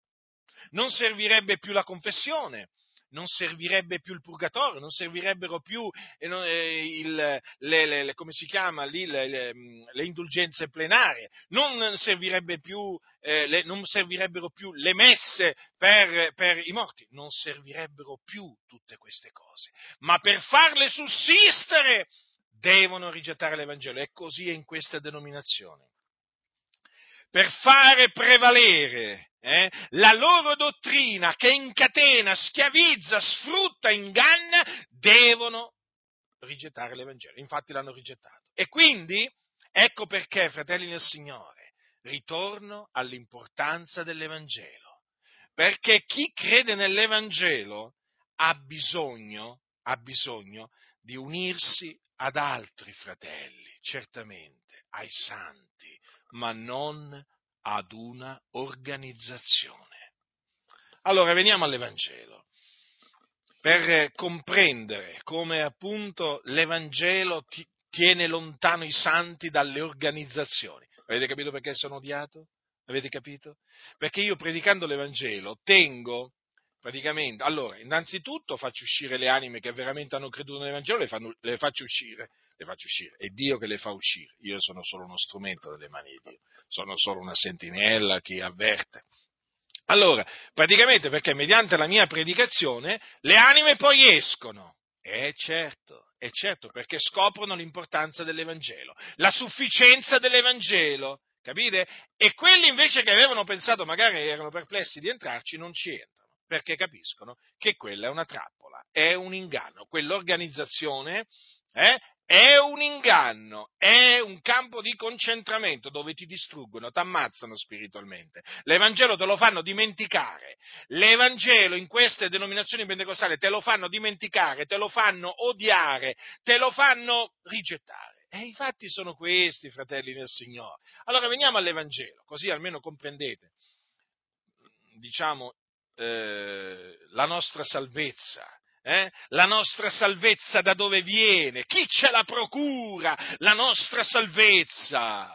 Non servirebbe più la confessione non servirebbe più il purgatorio, non servirebbero più eh, eh il, le, le, le, come si chiama lì, le, le indulgenze plenarie, non, servirebbe più, eh, non servirebbero più le messe per, per, i morti, non servirebbero più tutte queste cose, ma per farle sussistere devono rigettare l'Evangelo. E così è in questa denominazione. Per fare prevalere eh, la loro dottrina che incatena, schiavizza, sfrutta, inganna, devono rigettare l'Evangelo. Infatti l'hanno rigettato. E quindi, ecco perché, fratelli nel Signore, ritorno all'importanza dell'Evangelo. Perché chi crede nell'Evangelo ha bisogno, ha bisogno di unirsi ad altri fratelli, certamente, ai santi, ma non ad una organizzazione. Allora veniamo all'Evangelo. Per comprendere come appunto l'Evangelo tiene lontano i santi dalle organizzazioni. Avete capito perché sono odiato? Avete capito? Perché io predicando l'Evangelo tengo praticamente, allora, innanzitutto faccio uscire le anime che veramente hanno creduto nell'Evangelo, le, fanno, le faccio uscire, le faccio uscire, è Dio che le fa uscire, io sono solo uno strumento delle mani di Dio, sono solo una sentinella che avverte. Allora, praticamente perché mediante la mia predicazione le anime poi escono. Eh certo, è certo, perché scoprono l'importanza dell'Evangelo, la sufficienza dell'Evangelo, capite? E quelli invece che avevano pensato, magari erano perplessi di entrarci, non ci entrano perché capiscono che quella è una trappola, è un inganno. Quell'organizzazione eh, è un inganno, è un campo di concentramento dove ti distruggono, ti ammazzano spiritualmente. L'Evangelo te lo fanno dimenticare. L'Evangelo in queste denominazioni pentecostali te lo fanno dimenticare, te lo fanno odiare, te lo fanno rigettare. E i fatti sono questi, fratelli del Signore. Allora veniamo all'Evangelo, così almeno comprendete, diciamo, eh, la nostra salvezza. Eh? La nostra salvezza da dove viene? Chi ce la procura? La nostra salvezza.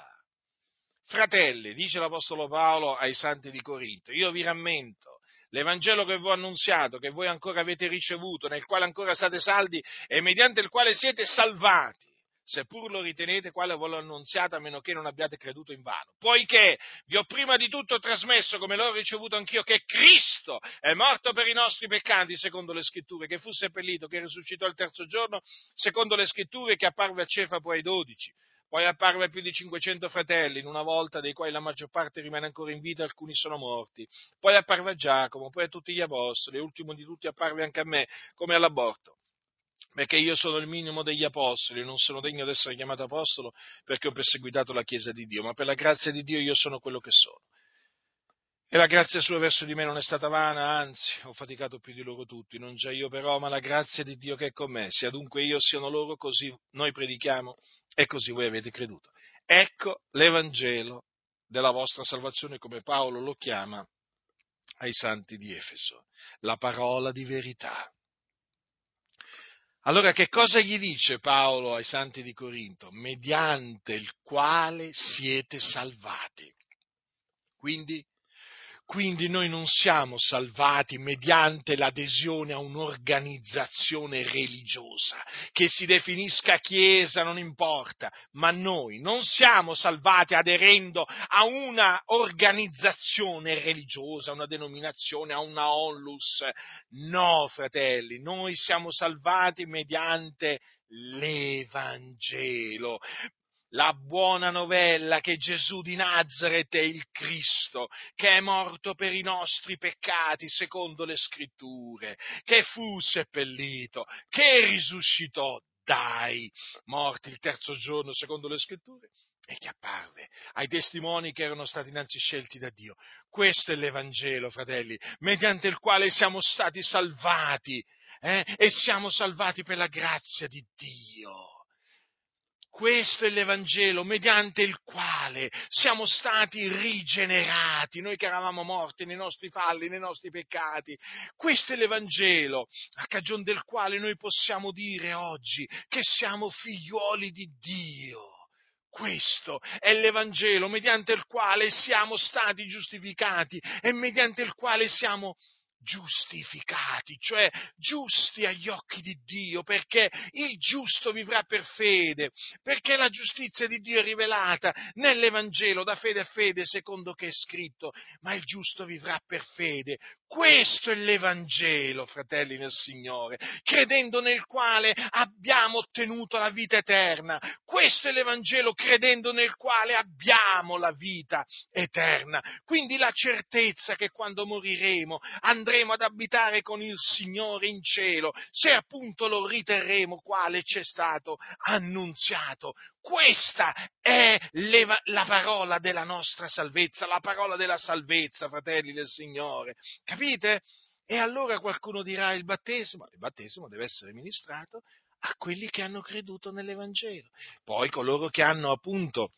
Fratelli, dice l'Apostolo Paolo ai santi di Corinto, io vi rammento, l'Evangelo che vi ho annunziato, che voi ancora avete ricevuto, nel quale ancora state saldi e mediante il quale siete salvati seppur lo ritenete quale ve l'ho annunziata, a meno che non abbiate creduto in vano. Poiché vi ho prima di tutto trasmesso, come l'ho ricevuto anch'io, che Cristo è morto per i nostri peccati, secondo le scritture, che fu seppellito, che risuscitò il terzo giorno, secondo le scritture, che apparve a Cefa poi ai dodici. Poi apparve più di 500 fratelli, in una volta dei quali la maggior parte rimane ancora in vita, alcuni sono morti. Poi apparve a Giacomo, poi a tutti gli apostoli, e ultimo di tutti apparve anche a me, come all'aborto perché io sono il minimo degli apostoli, non sono degno di essere chiamato apostolo perché ho perseguitato la Chiesa di Dio, ma per la grazia di Dio io sono quello che sono. E la grazia sua verso di me non è stata vana, anzi, ho faticato più di loro tutti, non già io però, ma la grazia di Dio che è con me, sia dunque io siano loro, così noi predichiamo e così voi avete creduto. Ecco l'Evangelo della vostra salvazione, come Paolo lo chiama ai santi di Efeso, la parola di verità allora che cosa gli dice Paolo ai santi di Corinto? Mediante il quale siete salvati. Quindi quindi noi non siamo salvati mediante l'adesione a un'organizzazione religiosa, che si definisca Chiesa, non importa, ma noi non siamo salvati aderendo a una organizzazione religiosa, a una denominazione, a una onlus. No, fratelli, noi siamo salvati mediante l'Evangelo la buona novella che Gesù di Nazareth è il Cristo, che è morto per i nostri peccati secondo le scritture, che fu seppellito, che risuscitò dai morti il terzo giorno secondo le scritture e che apparve ai testimoni che erano stati innanzi scelti da Dio. Questo è l'Evangelo, fratelli, mediante il quale siamo stati salvati eh? e siamo salvati per la grazia di Dio. Questo è l'Evangelo mediante il quale siamo stati rigenerati, noi che eravamo morti nei nostri falli, nei nostri peccati. Questo è l'Evangelo a cagione del quale noi possiamo dire oggi che siamo figliuoli di Dio. Questo è l'Evangelo mediante il quale siamo stati giustificati e mediante il quale siamo giustificati, cioè giusti agli occhi di Dio, perché il giusto vivrà per fede, perché la giustizia di Dio è rivelata nell'Evangelo da fede a fede, secondo che è scritto, ma il giusto vivrà per fede. Questo è l'Evangelo, fratelli nel Signore, credendo nel quale abbiamo ottenuto la vita eterna. Questo è l'Evangelo, credendo nel quale abbiamo la vita eterna. Quindi la certezza che quando moriremo andremo ad abitare con il Signore in cielo, se appunto lo riterremo quale ci è stato annunziato. Questa è la parola della nostra salvezza, la parola della salvezza, fratelli del Signore. Capite? E allora qualcuno dirà il battesimo, il battesimo deve essere ministrato a quelli che hanno creduto nell'Evangelo. Poi coloro che hanno appunto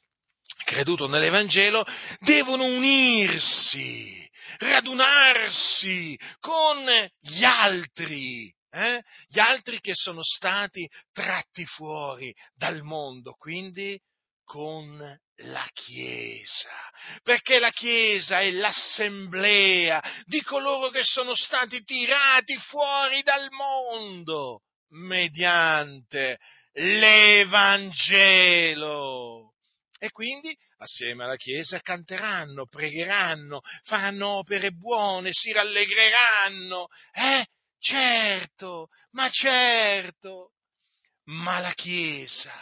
creduto nell'Evangelo devono unirsi, radunarsi con gli altri eh? gli altri che sono stati tratti fuori dal mondo, quindi con la Chiesa, perché la Chiesa è l'assemblea di coloro che sono stati tirati fuori dal mondo mediante l'Evangelo. E quindi assieme alla Chiesa canteranno, pregheranno, faranno opere buone, si rallegreranno, eh? Certo, ma certo, ma la Chiesa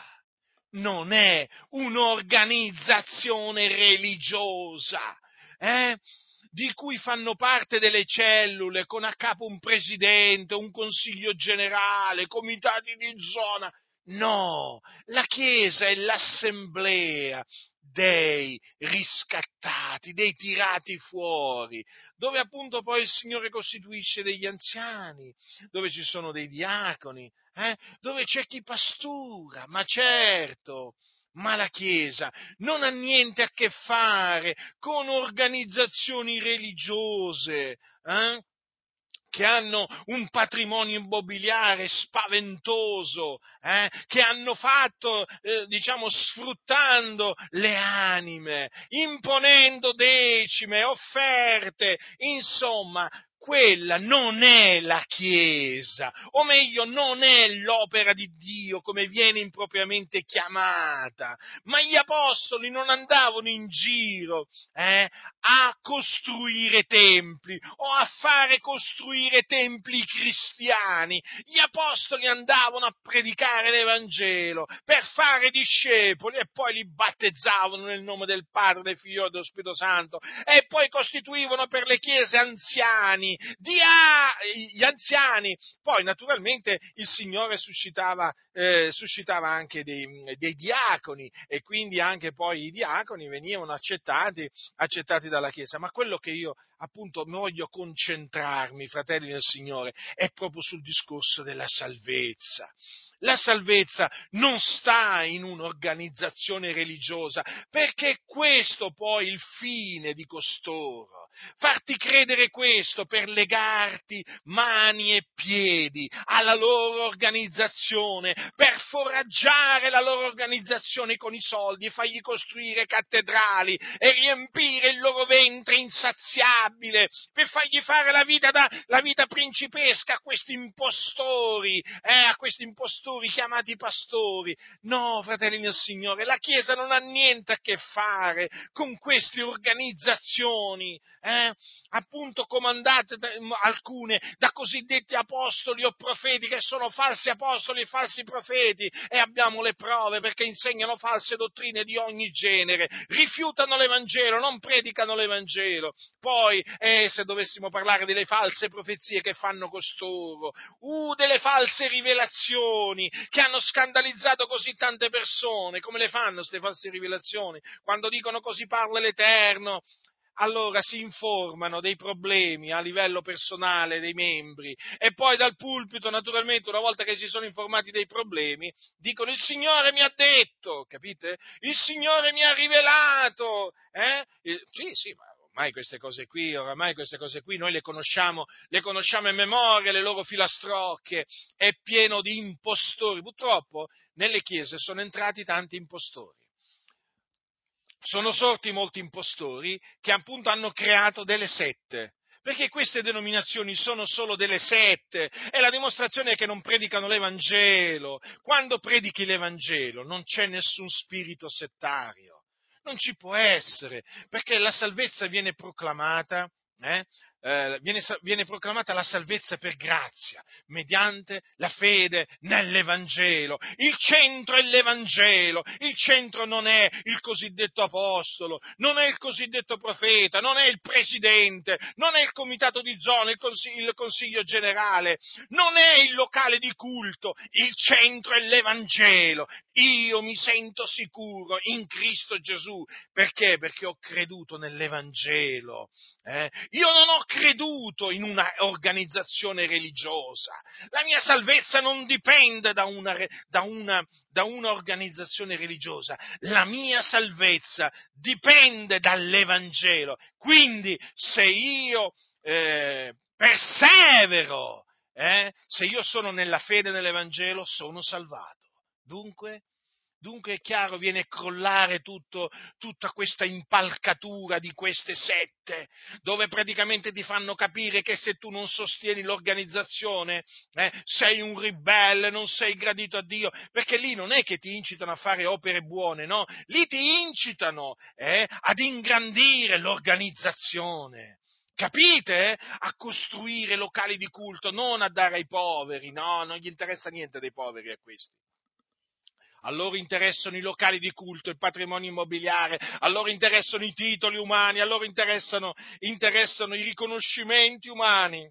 non è un'organizzazione religiosa, eh? di cui fanno parte delle cellule con a capo un presidente, un consiglio generale, comitati di zona. No, la Chiesa è l'assemblea dei riscattati, dei tirati fuori, dove appunto poi il Signore costituisce degli anziani, dove ci sono dei diaconi, eh? dove c'è chi pastura, ma certo, ma la Chiesa non ha niente a che fare con organizzazioni religiose, eh? Che hanno un patrimonio immobiliare spaventoso, eh, che hanno fatto, eh, diciamo, sfruttando le anime, imponendo decime, offerte, insomma, quella non è la Chiesa, o meglio non è l'opera di Dio come viene impropriamente chiamata, ma gli apostoli non andavano in giro eh, a costruire templi o a fare costruire templi cristiani, gli apostoli andavano a predicare l'Evangelo per fare discepoli e poi li battezzavano nel nome del Padre, del Figlio e dello Spirito Santo e poi costituivano per le chiese anziani, dia, gli anziani. Poi naturalmente il Signore suscitava, eh, suscitava anche dei, dei, diaconi e quindi anche poi i diaconi venivano accettati, accettati dalla Chiesa. Ma quello che io appunto voglio concentrarmi, fratelli del Signore, è proprio sul discorso della salvezza. La salvezza non sta in un'organizzazione religiosa, perché è questo poi il fine di costoro. Farti credere questo per legarti mani e piedi alla loro organizzazione, per foraggiare la loro organizzazione con i soldi, fargli costruire cattedrali e riempire il loro ventre insaziabile, per fargli fare la vita, da, la vita principesca a questi impostori, eh, a questi impostori pastori chiamati pastori. No, fratelli del Signore, la Chiesa non ha niente a che fare con queste organizzazioni, eh, appunto comandate da, alcune da cosiddetti apostoli o profeti che sono falsi apostoli e falsi profeti e abbiamo le prove perché insegnano false dottrine di ogni genere, rifiutano l'Evangelo, non predicano l'Evangelo. Poi, eh, se dovessimo parlare delle false profezie che fanno costoro, uh, delle false rivelazioni che hanno scandalizzato così tante persone, come le fanno queste false rivelazioni? Quando dicono così parla l'Eterno, allora si informano dei problemi a livello personale dei membri e poi dal pulpito, naturalmente, una volta che si sono informati dei problemi, dicono il Signore mi ha detto, capite? Il Signore mi ha rivelato, eh? Sì, sì, ma oramai queste cose qui, oramai queste cose qui noi le conosciamo, le conosciamo in memoria, le loro filastrocche, è pieno di impostori. Purtroppo nelle chiese sono entrati tanti impostori sono sorti molti impostori che appunto hanno creato delle sette. Perché queste denominazioni sono solo delle sette e la dimostrazione è che non predicano l'Evangelo. Quando predichi l'Evangelo non c'è nessun spirito settario, non ci può essere, perché la salvezza viene proclamata eh, eh, viene, viene, proclamata la salvezza per grazia, mediante la fede nell'Evangelo. Il centro è l'Evangelo, il centro non è il cosiddetto apostolo, non è il cosiddetto profeta, non è il presidente, non è il comitato di zona, il consiglio, il consiglio generale, non è il locale di culto, il centro è l'Evangelo. Io mi sento sicuro in Cristo Gesù. Perché? Perché ho creduto nell'Evangelo. Eh? Io non ho creduto in una organizzazione religiosa. La mia salvezza non dipende da una, da una, da un'organizzazione religiosa. La mia salvezza dipende dall'Evangelo. Quindi se io eh, persevero, eh, se io sono nella fede nell'Evangelo, sono salvato. Dunque, Dunque è chiaro, viene a crollare tutto, tutta questa impalcatura di queste sette, dove praticamente ti fanno capire che se tu non sostieni l'organizzazione eh, sei un ribelle, non sei gradito a Dio, perché lì non è che ti incitano a fare opere buone, no? Lì ti incitano eh, ad ingrandire l'organizzazione. Capite? A costruire locali di culto, non a dare ai poveri, no, non gli interessa niente dei poveri a questi a loro interessano i locali di culto, il patrimonio immobiliare, a loro interessano i titoli umani, a loro interessano, interessano i riconoscimenti umani.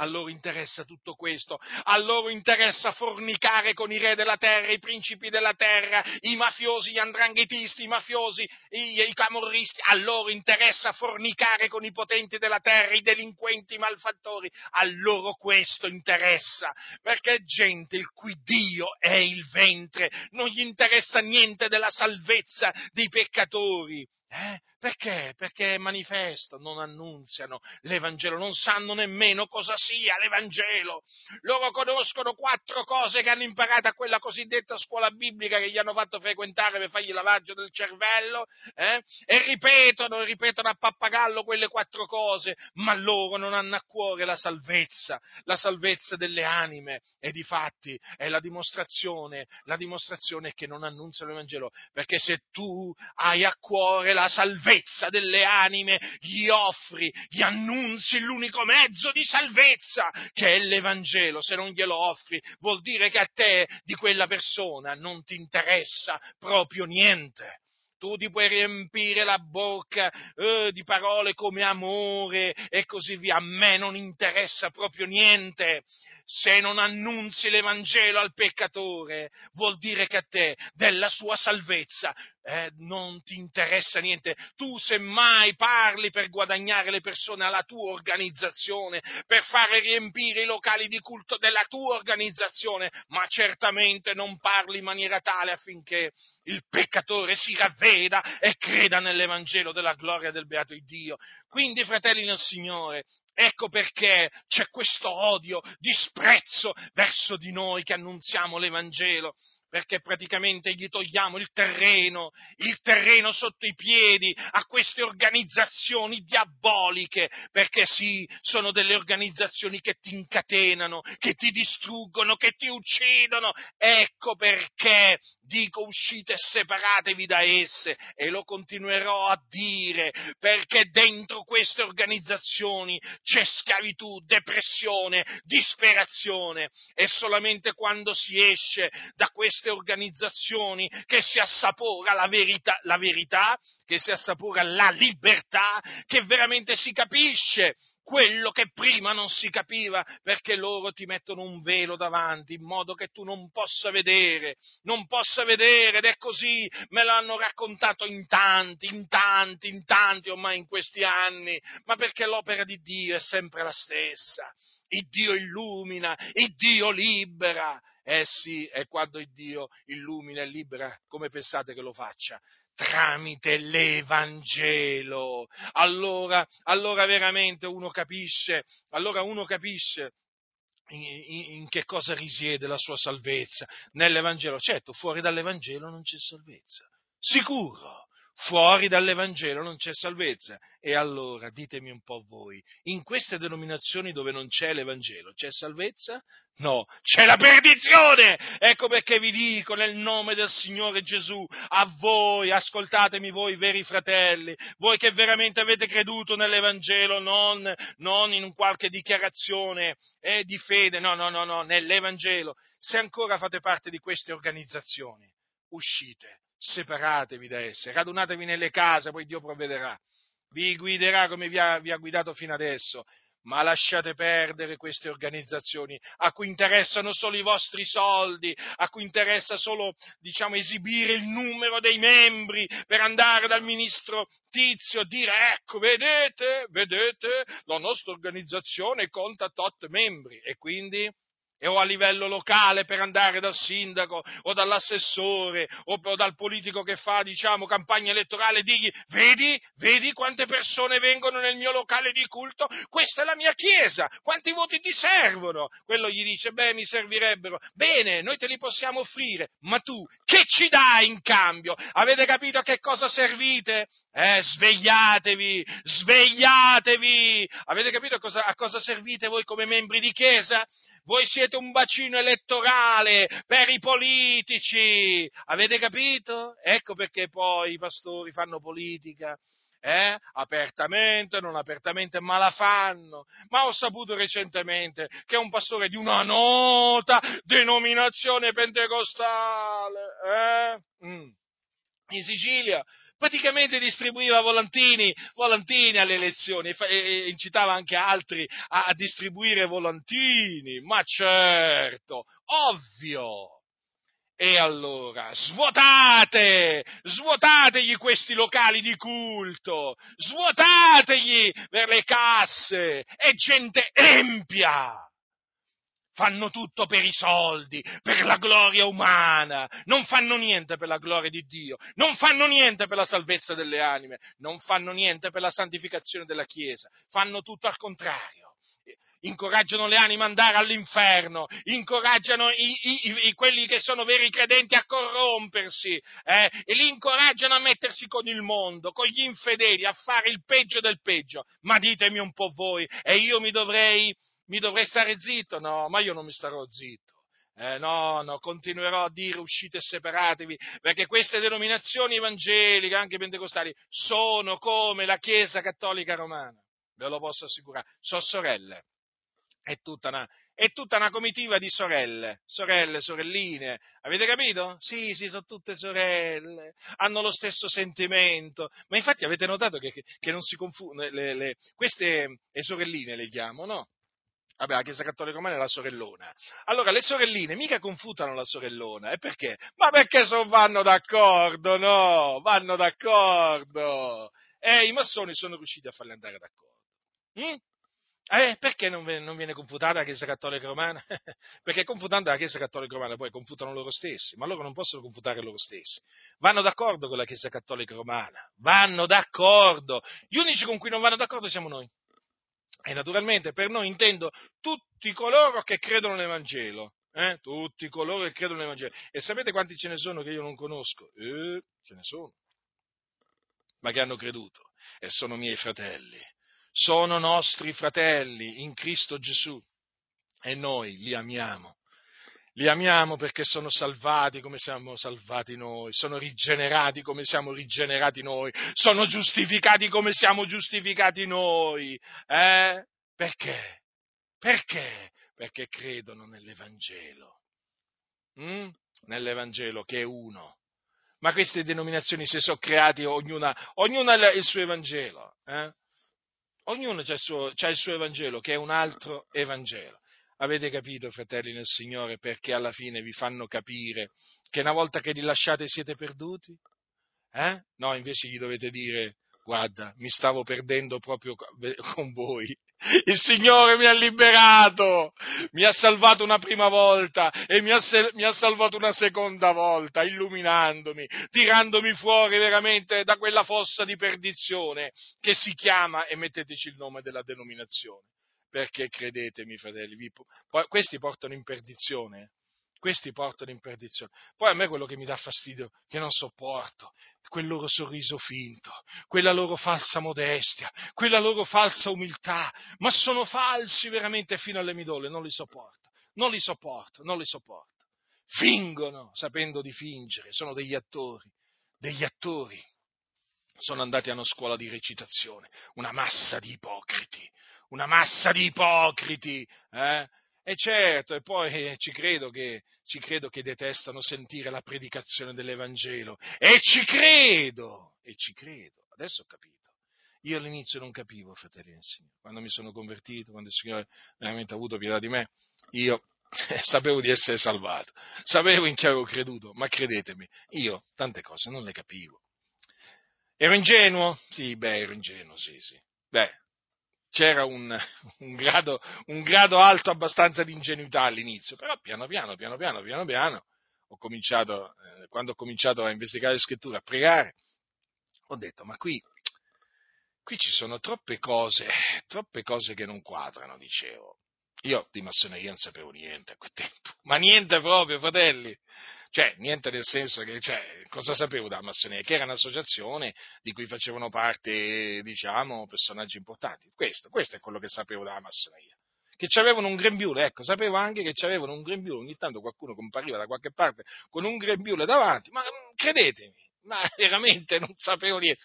A loro interessa tutto questo, a loro interessa fornicare con i re della terra, i principi della terra, i mafiosi, gli andranghetisti, i mafiosi, i, i camorristi, a loro interessa fornicare con i potenti della terra, i delinquenti, i malfattori, a loro questo interessa, perché è gente il cui Dio è il ventre, non gli interessa niente della salvezza dei peccatori. Eh? Perché? Perché è manifesto, non annunziano l'Evangelo, non sanno nemmeno cosa sia l'Evangelo. Loro conoscono quattro cose che hanno imparato a quella cosiddetta scuola biblica che gli hanno fatto frequentare per fargli lavaggio del cervello, eh? e ripetono, ripetono a pappagallo quelle quattro cose, ma loro non hanno a cuore la salvezza, la salvezza delle anime. E di fatti è la dimostrazione, la dimostrazione che non annunziano l'Evangelo, perché se tu hai a cuore la salvezza, salvezza delle anime, gli offri, gli annunzi l'unico mezzo di salvezza che è l'Evangelo. Se non glielo offri, vuol dire che a te di quella persona non ti interessa proprio niente. Tu ti puoi riempire la bocca eh, di parole come amore e così via, a me non interessa proprio niente. Se non annunzi l'Evangelo al peccatore, vuol dire che a te della sua salvezza eh, non ti interessa niente. Tu semmai parli per guadagnare le persone alla tua organizzazione, per fare riempire i locali di culto della tua organizzazione, ma certamente non parli in maniera tale affinché il peccatore si ravveda e creda nell'Evangelo della gloria del beato Dio. Quindi, fratelli nel Signore, Ecco perché c'è questo odio, disprezzo verso di noi che annunziamo l'Evangelo. Perché praticamente gli togliamo il terreno, il terreno sotto i piedi a queste organizzazioni diaboliche, perché sì, sono delle organizzazioni che ti incatenano, che ti distruggono, che ti uccidono. Ecco perché dico uscite e separatevi da esse e lo continuerò a dire, perché dentro queste organizzazioni c'è schiavitù, depressione, disperazione e solamente quando si esce da queste queste organizzazioni che si assapora la verità, la verità, che si assapora la libertà, che veramente si capisce quello che prima non si capiva, perché loro ti mettono un velo davanti in modo che tu non possa vedere, non possa vedere ed è così, me l'hanno raccontato in tanti, in tanti, in tanti ormai in questi anni, ma perché l'opera di Dio è sempre la stessa. Il Dio illumina, il Dio libera, eh sì, è quando il Dio illumina e libera, come pensate che lo faccia? Tramite l'Evangelo. Allora, allora veramente uno capisce, allora uno capisce in, che cosa risiede la sua salvezza nell'Evangelo. Certo, fuori dall'Evangelo non c'è salvezza. Sicuro, Fuori dall'Evangelo non c'è salvezza. E allora ditemi un po' voi, in queste denominazioni dove non c'è l'Evangelo c'è salvezza? No, c'è la perdizione! Ecco perché vi dico nel nome del Signore Gesù a voi, ascoltatemi voi veri fratelli, voi che veramente avete creduto nell'Evangelo, non, non in qualche dichiarazione eh, di fede, no, no, no, no, nell'Evangelo. Se ancora fate parte di queste organizzazioni, uscite separatevi da esse, radunatevi nelle case, poi Dio provvederà, vi guiderà come vi ha, vi ha guidato fino adesso, ma lasciate perdere queste organizzazioni a cui interessano solo i vostri soldi, a cui interessa solo, diciamo, esibire il numero dei membri per andare dal ministro Tizio e dire ecco, vedete, vedete, la nostra organizzazione conta tot membri e quindi o a livello locale per andare dal sindaco o dall'assessore o, o, dal politico che fa, diciamo, campagna elettorale digli, vedi, vedi quante persone vengono nel mio locale di culto? Questa è la mia chiesa, quanti voti ti servono? Quello gli dice, beh, mi servirebbero. Bene, noi te li possiamo offrire, ma tu che ci dai in cambio? Avete capito a che cosa servite? Eh, svegliatevi, svegliatevi! Avete capito a cosa, a cosa servite voi come membri di chiesa? Voi siete un bacino elettorale per i politici. Avete capito? Ecco perché poi i pastori fanno politica. Eh? apertamente, non apertamente, ma la fanno. Ma ho saputo recentemente che un pastore di una nota denominazione pentecostale eh? mm. in Sicilia praticamente distribuiva volantini, volantini alle elezioni e, incitava anche altri a, a distribuire volantini, ma certo, ovvio. E allora, svuotate, svuotategli questi locali di culto, svuotategli per le casse, è gente empia fanno tutto per i soldi, per la gloria umana, non fanno niente per la gloria di Dio, non fanno niente per la salvezza delle anime, non fanno niente per la santificazione della Chiesa, fanno tutto al contrario. Incoraggiano le anime ad andare all'inferno, incoraggiano i, i, i, quelli che sono veri credenti a corrompersi eh, e li incoraggiano a mettersi con il mondo, con gli infedeli, a fare il peggio del peggio. Ma ditemi un po' voi, e io mi dovrei, mi dovrei stare zitto? No, ma io non mi starò zitto. Eh, no, no, continuerò a dire uscite e separatevi, perché queste denominazioni evangeliche, anche pentecostali, sono come la Chiesa cattolica romana, ve lo posso assicurare, sono sorelle. È tutta, una, è tutta una comitiva di sorelle, sorelle, sorelline, avete capito? Sì, sì, sono tutte sorelle, hanno lo stesso sentimento, ma infatti avete notato che, che non si confondono, le, le, queste le sorelline le chiamo, no? Vabbè, la Chiesa Cattolica Romana è la sorellona. Allora, le sorelline mica confutano la sorellona. E perché? Ma perché so, vanno d'accordo, no? Vanno d'accordo. E i massoni sono riusciti a farle andare d'accordo. Mm? Eh, perché non non viene, confutata la Chiesa Cattolica Romana? [LAUGHS] perché confutando la Chiesa Cattolica Romana poi confutano loro stessi, ma loro non possono confutare loro stessi. Vanno d'accordo con la Chiesa Cattolica Romana, vanno d'accordo. Gli unici con cui non vanno d'accordo siamo noi. E naturalmente per noi intendo tutti coloro che credono nell'Evangelo. Eh? Tutti coloro che credono nell'Evangelo. E sapete quanti ce ne sono che io non conosco? Eh, ce ne sono. Ma che hanno creduto. E sono miei fratelli. Sono nostri fratelli in Cristo Gesù. E noi li amiamo. Li amiamo perché sono salvati come siamo salvati noi, sono rigenerati come siamo rigenerati noi, sono giustificati come siamo giustificati noi. Eh? Perché? Perché? Perché credono nell'Evangelo. Mm? Nell'Evangelo che è uno. Ma queste denominazioni si sono create, ognuna, ognuna ha il suo Evangelo. Eh? Ognuno ha il, il suo Evangelo, che è un altro Evangelo. Avete capito, fratelli nel Signore, perché alla fine vi fanno capire che una volta che li lasciate siete perduti? Eh? No, invece gli dovete dire, guarda, mi stavo perdendo proprio [LAUGHS] con voi. Il Signore mi ha liberato, mi ha salvato una prima volta e mi ha, mi ha, salvato una seconda volta, illuminandomi, tirandomi fuori veramente da quella fossa di perdizione che si chiama, e metteteci il nome della denominazione, perché credetemi, fratelli, vi, questi portano in perdizione. Questi portano in perdizione. Poi a me quello che mi dà fastidio, che non sopporto, quel loro sorriso finto, quella loro falsa modestia, quella loro falsa umiltà, ma sono falsi veramente fino alle midole, non li sopporto, non li sopporto, non li sopporto. Fingono sapendo di fingere, sono degli attori, degli attori. Sono andati a una scuola di recitazione, una massa di ipocriti, una massa di ipocriti, eh? E certo, e poi eh, ci credo, che, ci credo che detestano sentire la predicazione dell'Evangelo. E ci credo, e ci credo. Adesso ho capito. Io all'inizio non capivo, fratelli del Signore. Quando mi sono convertito, quando il Signore veramente ha avuto pietà di me, io [LAUGHS] sapevo di essere salvato, sapevo in chi avevo creduto, ma credetemi, io tante cose non le capivo. Ero ingenuo? Sì, beh, ero ingenuo, sì, sì. Beh, c'era un, [LAUGHS] un, grado, un, grado, alto abbastanza di ingenuità all'inizio, però piano piano, piano piano, piano piano, ho cominciato, eh, quando ho cominciato a investigare le scritture, a pregare, ho detto, ma qui, qui ci sono troppe cose, troppe cose che non quadrano, dicevo. Io di massoneria non sapevo niente a quel tempo, [LAUGHS] ma niente proprio, fratelli. Cioè, niente nel senso che, cioè, cosa sapevo della massoneria? Che era un'associazione di cui facevano parte, diciamo, personaggi importanti. Questo, questo è quello che sapevo della massoneria. Che avevano un grembiule, ecco, sapevo anche che avevano un grembiule, ogni tanto qualcuno compariva da qualche parte con un grembiule davanti, ma credetemi, ma [LAUGHS] veramente non sapevo niente.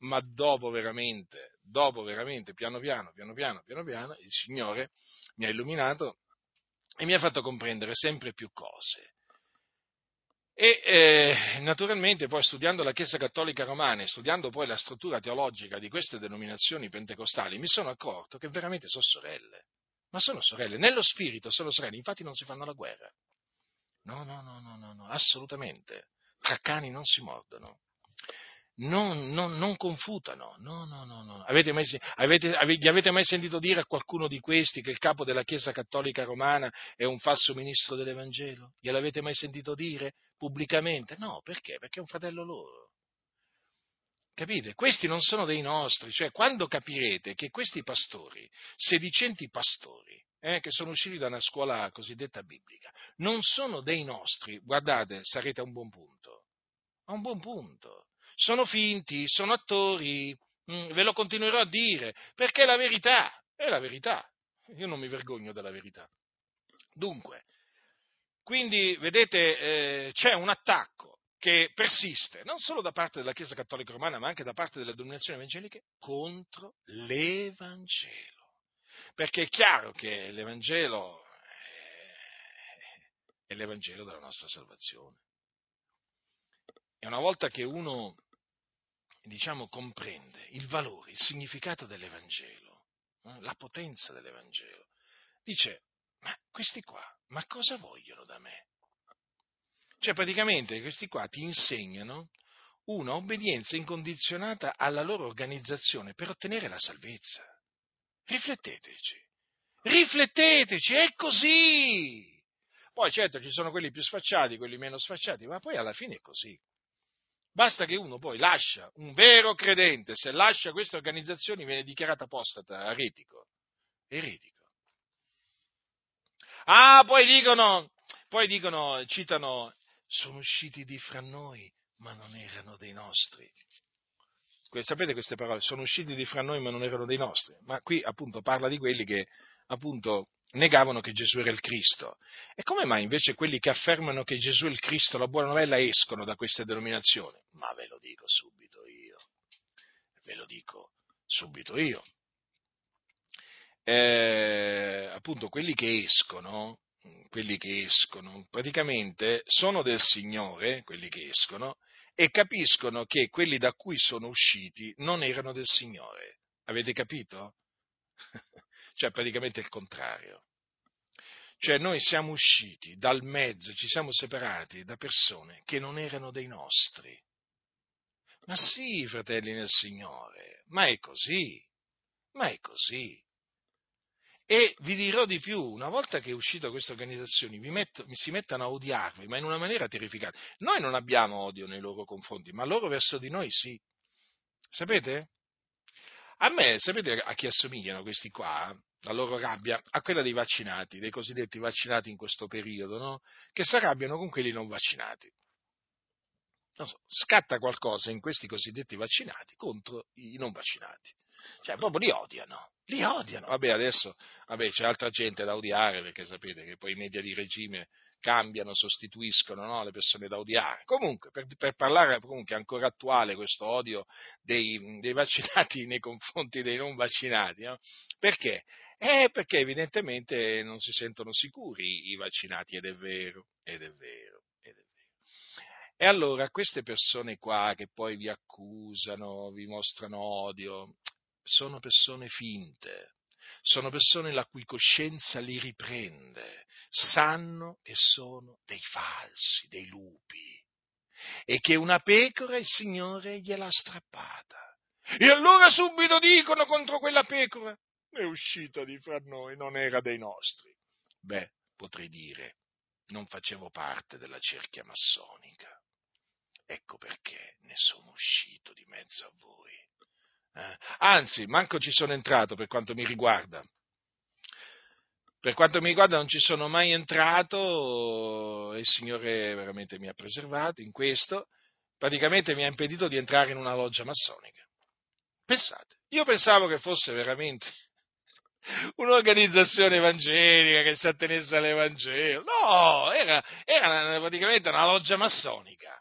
Ma dopo veramente, dopo veramente, piano piano, piano piano, piano piano, il Signore mi ha illuminato e mi ha fatto comprendere sempre più cose. E eh, naturalmente poi studiando la Chiesa Cattolica Romana e studiando poi la struttura teologica di queste denominazioni pentecostali mi sono accorto che veramente sono sorelle. Ma sono sorelle, nello spirito sono sorelle, infatti non si fanno la guerra. No, no, no, no, no, no assolutamente. Tra cani non si mordono non, non, non confutano. No, no, no, no. Avete mai, avete, avete, avete mai sentito dire a qualcuno di questi che il capo della Chiesa Cattolica Romana è un falso ministro dell'Evangelo? Gliel'avete mai sentito dire pubblicamente? No, perché? Perché è un fratello loro. Capite? Questi non sono dei nostri, cioè quando capirete che questi pastori, sedicenti pastori, eh, che sono usciti da una scuola cosiddetta biblica, non sono dei nostri, guardate, sarete a un buon punto. A un buon punto sono finti, sono attori, mm, ve lo continuerò a dire, perché è la verità, è la verità. Io non mi vergogno della verità. Dunque, quindi, vedete, eh, c'è un attacco che persiste, non solo da parte della Chiesa Cattolica Romana, ma anche da parte delle dominazioni evangeliche, contro l'Evangelo. Perché è chiaro che l'Evangelo è l'Evangelo della nostra salvazione. E una volta che uno diciamo, comprende il valore, il significato dell'Evangelo, eh, la potenza dell'Evangelo, dice, ma questi qua, ma cosa vogliono da me? Cioè praticamente questi qua ti insegnano una obbedienza incondizionata alla loro organizzazione per ottenere la salvezza. Rifletteteci, rifletteteci, è così. Poi certo ci sono quelli più sfacciati, quelli meno sfacciati, ma poi alla fine è così. Basta che uno poi lascia, un vero credente, se lascia queste organizzazioni viene dichiarato apostata, eretico. Eretico. Ah, poi dicono, poi dicono, citano, sono usciti di fra noi, ma non erano dei nostri. Sapete queste parole? Sono usciti di fra noi, ma non erano dei nostri. Ma qui appunto parla di quelli che appunto negavano che Gesù era il Cristo. E come mai invece quelli che affermano che Gesù è il Cristo, la buona novella, escono da queste denominazioni? Ma ve lo dico subito io. Ve lo dico subito io. Eh, appunto, quelli che escono, quelli che escono, praticamente sono del Signore, quelli che escono, e capiscono che quelli da cui sono usciti non erano del Signore. Avete capito? [LAUGHS] cioè praticamente il contrario. Cioè noi siamo usciti dal mezzo, ci siamo separati da persone che non erano dei nostri. Ma sì, fratelli nel Signore, ma è così, ma è così. E vi dirò di più, una volta che è uscita questa organizzazione, vi metto, si mettano a odiarvi, ma in una maniera terrificante. Noi non abbiamo odio nei loro confronti, ma loro verso di noi sì. Sapete? A me, sapete a chi assomigliano questi qua? La loro rabbia a quella dei vaccinati, dei cosiddetti vaccinati in questo periodo, no? Che si arrabbiano con quelli non vaccinati. Non so, scatta qualcosa in questi cosiddetti vaccinati contro i non vaccinati. Cioè, proprio li odiano, li odiano. Vabbè, adesso vabbè, c'è altra gente da odiare, perché sapete che poi i media di regime cambiano, sostituiscono no, le persone da odiare. Comunque, per, per parlare comunque ancora attuale questo odio dei, dei, vaccinati nei confronti dei non vaccinati, no? perché? Eh, perché evidentemente non si sentono sicuri i vaccinati, ed è vero, ed è vero. Ed è vero. E allora queste persone qua che poi vi accusano, vi mostrano odio, sono persone finte, sono persone la cui coscienza li riprende, sanno che sono dei falsi, dei lupi, e che una pecora il Signore gliel'ha strappata. E allora subito dicono contro quella pecora, è uscita di fra noi, non era dei nostri. Beh, potrei dire, non facevo parte della cerchia massonica. Ecco perché ne sono uscito di mezzo a voi. Eh? Anzi, manco ci sono entrato per quanto mi riguarda. Per quanto mi riguarda non ci sono mai entrato e il Signore veramente mi ha preservato in questo, praticamente mi ha impedito di entrare in una loggia massonica. Pensate, io pensavo che fosse veramente [LAUGHS] un'organizzazione evangelica che si attenesse all'Evangelo. No, era, era praticamente una loggia massonica.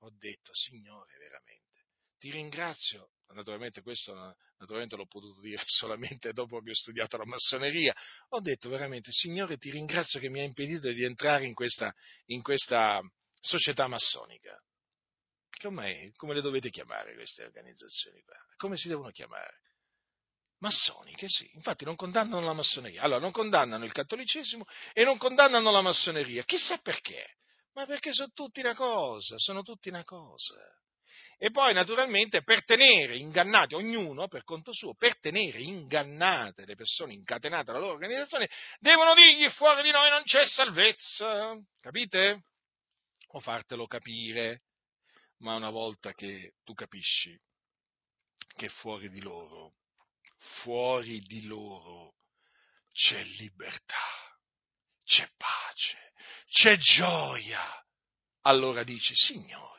Ho detto, Signore, veramente, ti ringrazio naturalmente questo naturalmente l'ho potuto dire [LAUGHS] solamente dopo che ho studiato la massoneria, ho detto veramente, Signore ti ringrazio che mi ha impedito di entrare in questa, in questa società massonica. Come, come le dovete chiamare queste organizzazioni qua? Come si devono chiamare? Massoniche, sì. Infatti non condannano la massoneria. Allora, non condannano il cattolicesimo e non condannano la massoneria. Chissà perché. Ma perché sono tutti una cosa, sono tutti una cosa e poi naturalmente per tenere ingannati ognuno per conto suo, per tenere ingannate le persone incatenate alla loro organizzazione, devono dirgli fuori di noi non c'è salvezza, capite? O fartelo capire, ma una volta che tu capisci che fuori di loro, fuori di loro c'è libertà, c'è pace, c'è gioia, allora dici, Signore,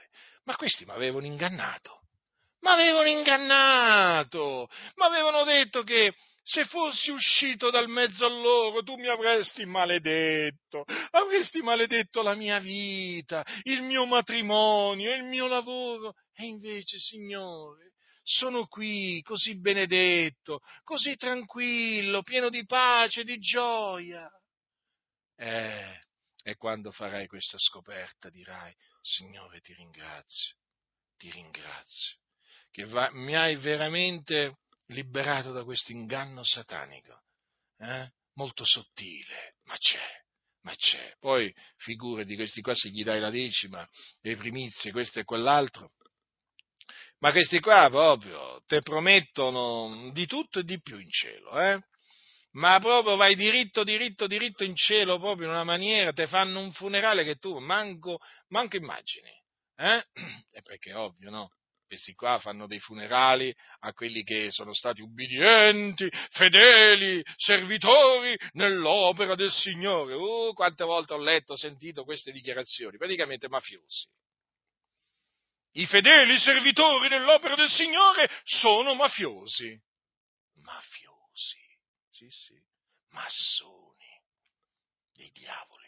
ma questi mi avevano ingannato. Mi avevano ingannato. Mi avevano detto che se fossi uscito dal mezzo a loro tu mi avresti maledetto, avresti maledetto la mia vita, il mio matrimonio, il mio lavoro. E invece, Signore, sono qui così benedetto, così tranquillo, pieno di pace, di gioia. Eh, e quando farai questa scoperta dirai, Signore ti ringrazio, ti ringrazio, che va, mi hai veramente liberato da questo inganno satanico, eh? molto sottile, ma c'è, ma c'è. Poi figure di questi qua se gli dai la decima, le primizie, questo e quell'altro. Ma questi qua proprio te promettono di tutto e di più in cielo, eh? Ma proprio vai diritto, diritto, diritto in cielo, proprio in una maniera, ti fanno un funerale che tu manco, manco immagini. Eh? [CLEARS THROAT] E perché è ovvio, no? questi qua fanno dei funerali a quelli che sono stati ubbidienti, fedeli, servitori nell'opera del Signore. Oh, quante volte ho letto, ho sentito queste dichiarazioni, praticamente mafiosi. I fedeli servitori nell'opera del Signore sono mafiosi. Mafiosi, sì, sì, massoni, dei diavoli.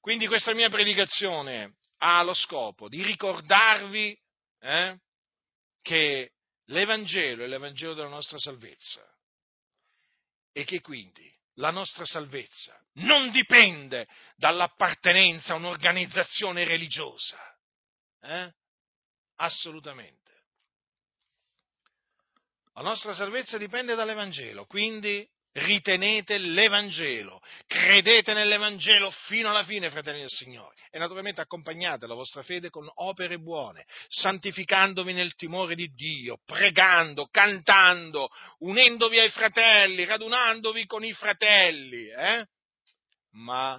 Quindi questa mia predicazione ha lo scopo di ricordarvi eh, che l'Evangelo è l'Evangelo della nostra salvezza e che quindi la nostra salvezza non dipende dall'appartenenza a un'organizzazione religiosa. Eh? Assolutamente. La nostra salvezza dipende dall'Evangelo, quindi ritenete l'Evangelo, credete nell'Evangelo fino alla fine, fratelli del Signore, e naturalmente accompagnate la vostra fede con opere buone, santificandovi nel timore di Dio, pregando, cantando, unendovi ai fratelli, radunandovi con i fratelli, eh? ma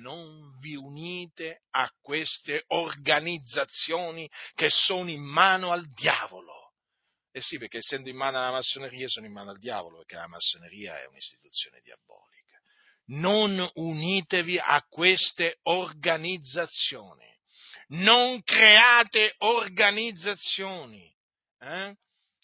non vi unite a queste organizzazioni che sono in mano al diavolo eh sì, perché essendo in mano alla massoneria sono in mano al diavolo, perché la massoneria è un'istituzione diabolica. Non unitevi a queste organizzazioni. Non create organizzazioni. Eh?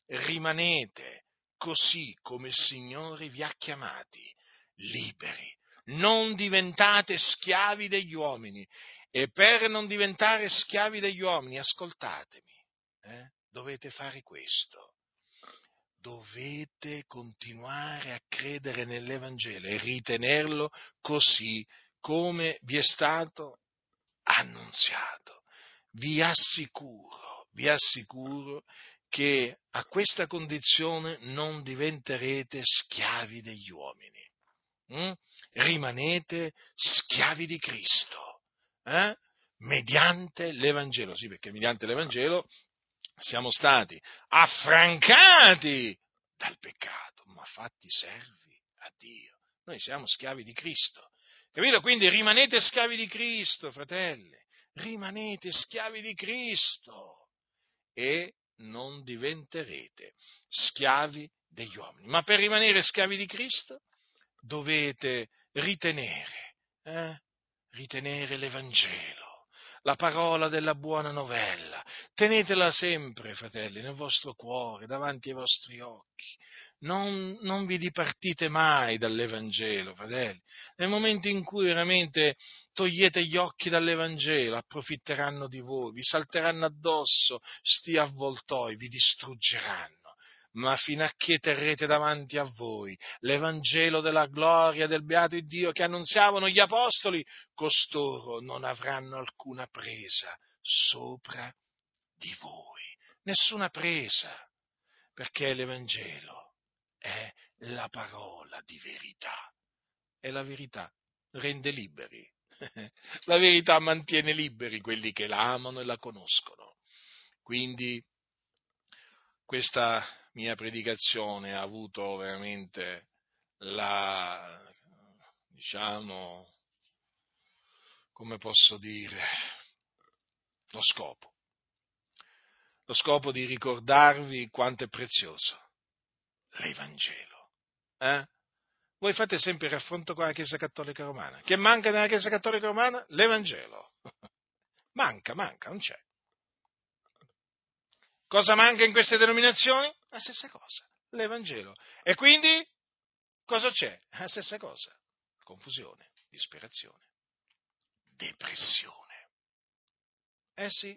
Rimanete così come il Signore vi ha chiamati, liberi. Non diventate schiavi degli uomini. E per non diventare schiavi degli uomini, ascoltatemi. Eh? Dovete fare questo. Dovete continuare a credere nell'Evangelo e ritenerlo così come vi è stato annunziato. Vi assicuro, vi assicuro che a questa condizione non diventerete schiavi degli uomini. Mm? Rimanete schiavi di Cristo. Eh? mediante l'Evangelo. Sì, perché mediante l'Evangelo siamo stati affrancati dal peccato, ma fatti servi a Dio. Noi siamo schiavi di Cristo. Capito? Quindi rimanete schiavi di Cristo, fratelli. Rimanete schiavi di Cristo e non diventerete schiavi degli uomini. Ma per rimanere schiavi di Cristo dovete ritenere, eh, ritenere l'Evangelo la parola della buona novella. Tenetela sempre, fratelli, nel vostro cuore, davanti ai vostri occhi. Non, non, vi dipartite mai dall'Evangelo, fratelli. Nel momento in cui veramente togliete gli occhi dall'Evangelo, approfitteranno di voi, vi salteranno addosso, sti avvoltoi, vi distruggeranno ma fino a che terrete davanti a voi l'Evangelo della gloria del beato Dio che annunziavano gli apostoli, costoro non avranno alcuna presa sopra di voi, nessuna presa, perché l'Evangelo è la parola di verità e la verità rende liberi. [LAUGHS] La verità mantiene liberi quelli che la amano e la conoscono. Quindi questa mia predicazione ha avuto veramente la, diciamo, come posso dire, lo scopo. Lo scopo di ricordarvi quanto è prezioso l'Evangelo. Eh? Voi fate sempre il raffronto con la Chiesa Cattolica Romana. Che manca nella Chiesa Cattolica Romana? L'Evangelo. [LAUGHS] manca, manca, non c'è. Cosa manca in queste denominazioni? La stessa cosa, l'Evangelo. E quindi cosa c'è? La stessa cosa, confusione, disperazione, depressione. Eh sì,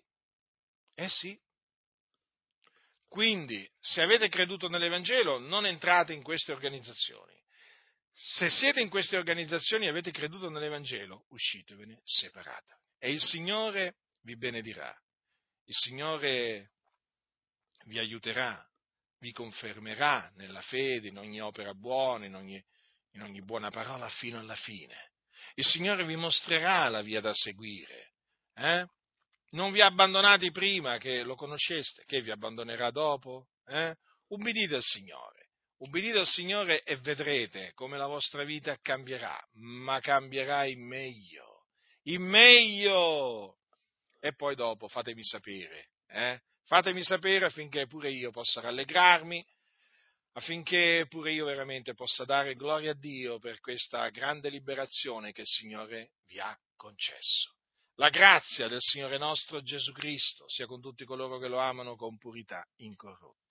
eh sì. Quindi, se avete creduto nell'Evangelo, non entrate in queste organizzazioni. Se siete in queste organizzazioni e avete creduto nell'Evangelo, uscitevene separate. E il Signore vi benedirà. Il Signore vi aiuterà, vi confermerà nella fede, in ogni opera buona, in ogni, in ogni buona parola fino alla fine. Il Signore vi mostrerà la via da seguire. Eh? Non vi ha abbandonati prima che lo conosceste, che vi abbandonerà dopo? Eh? Ubbidite al Signore, ubbidite al Signore e vedrete come la vostra vita cambierà, ma cambierà in meglio, in meglio. e poi dopo fatemi sapere. Eh? Fatemi sapere affinché pure io possa rallegrarmi, affinché pure io veramente possa dare gloria a Dio per questa grande liberazione che il Signore vi ha concesso. La grazia del Signore nostro Gesù Cristo sia con tutti coloro che lo amano con purità incorrotta.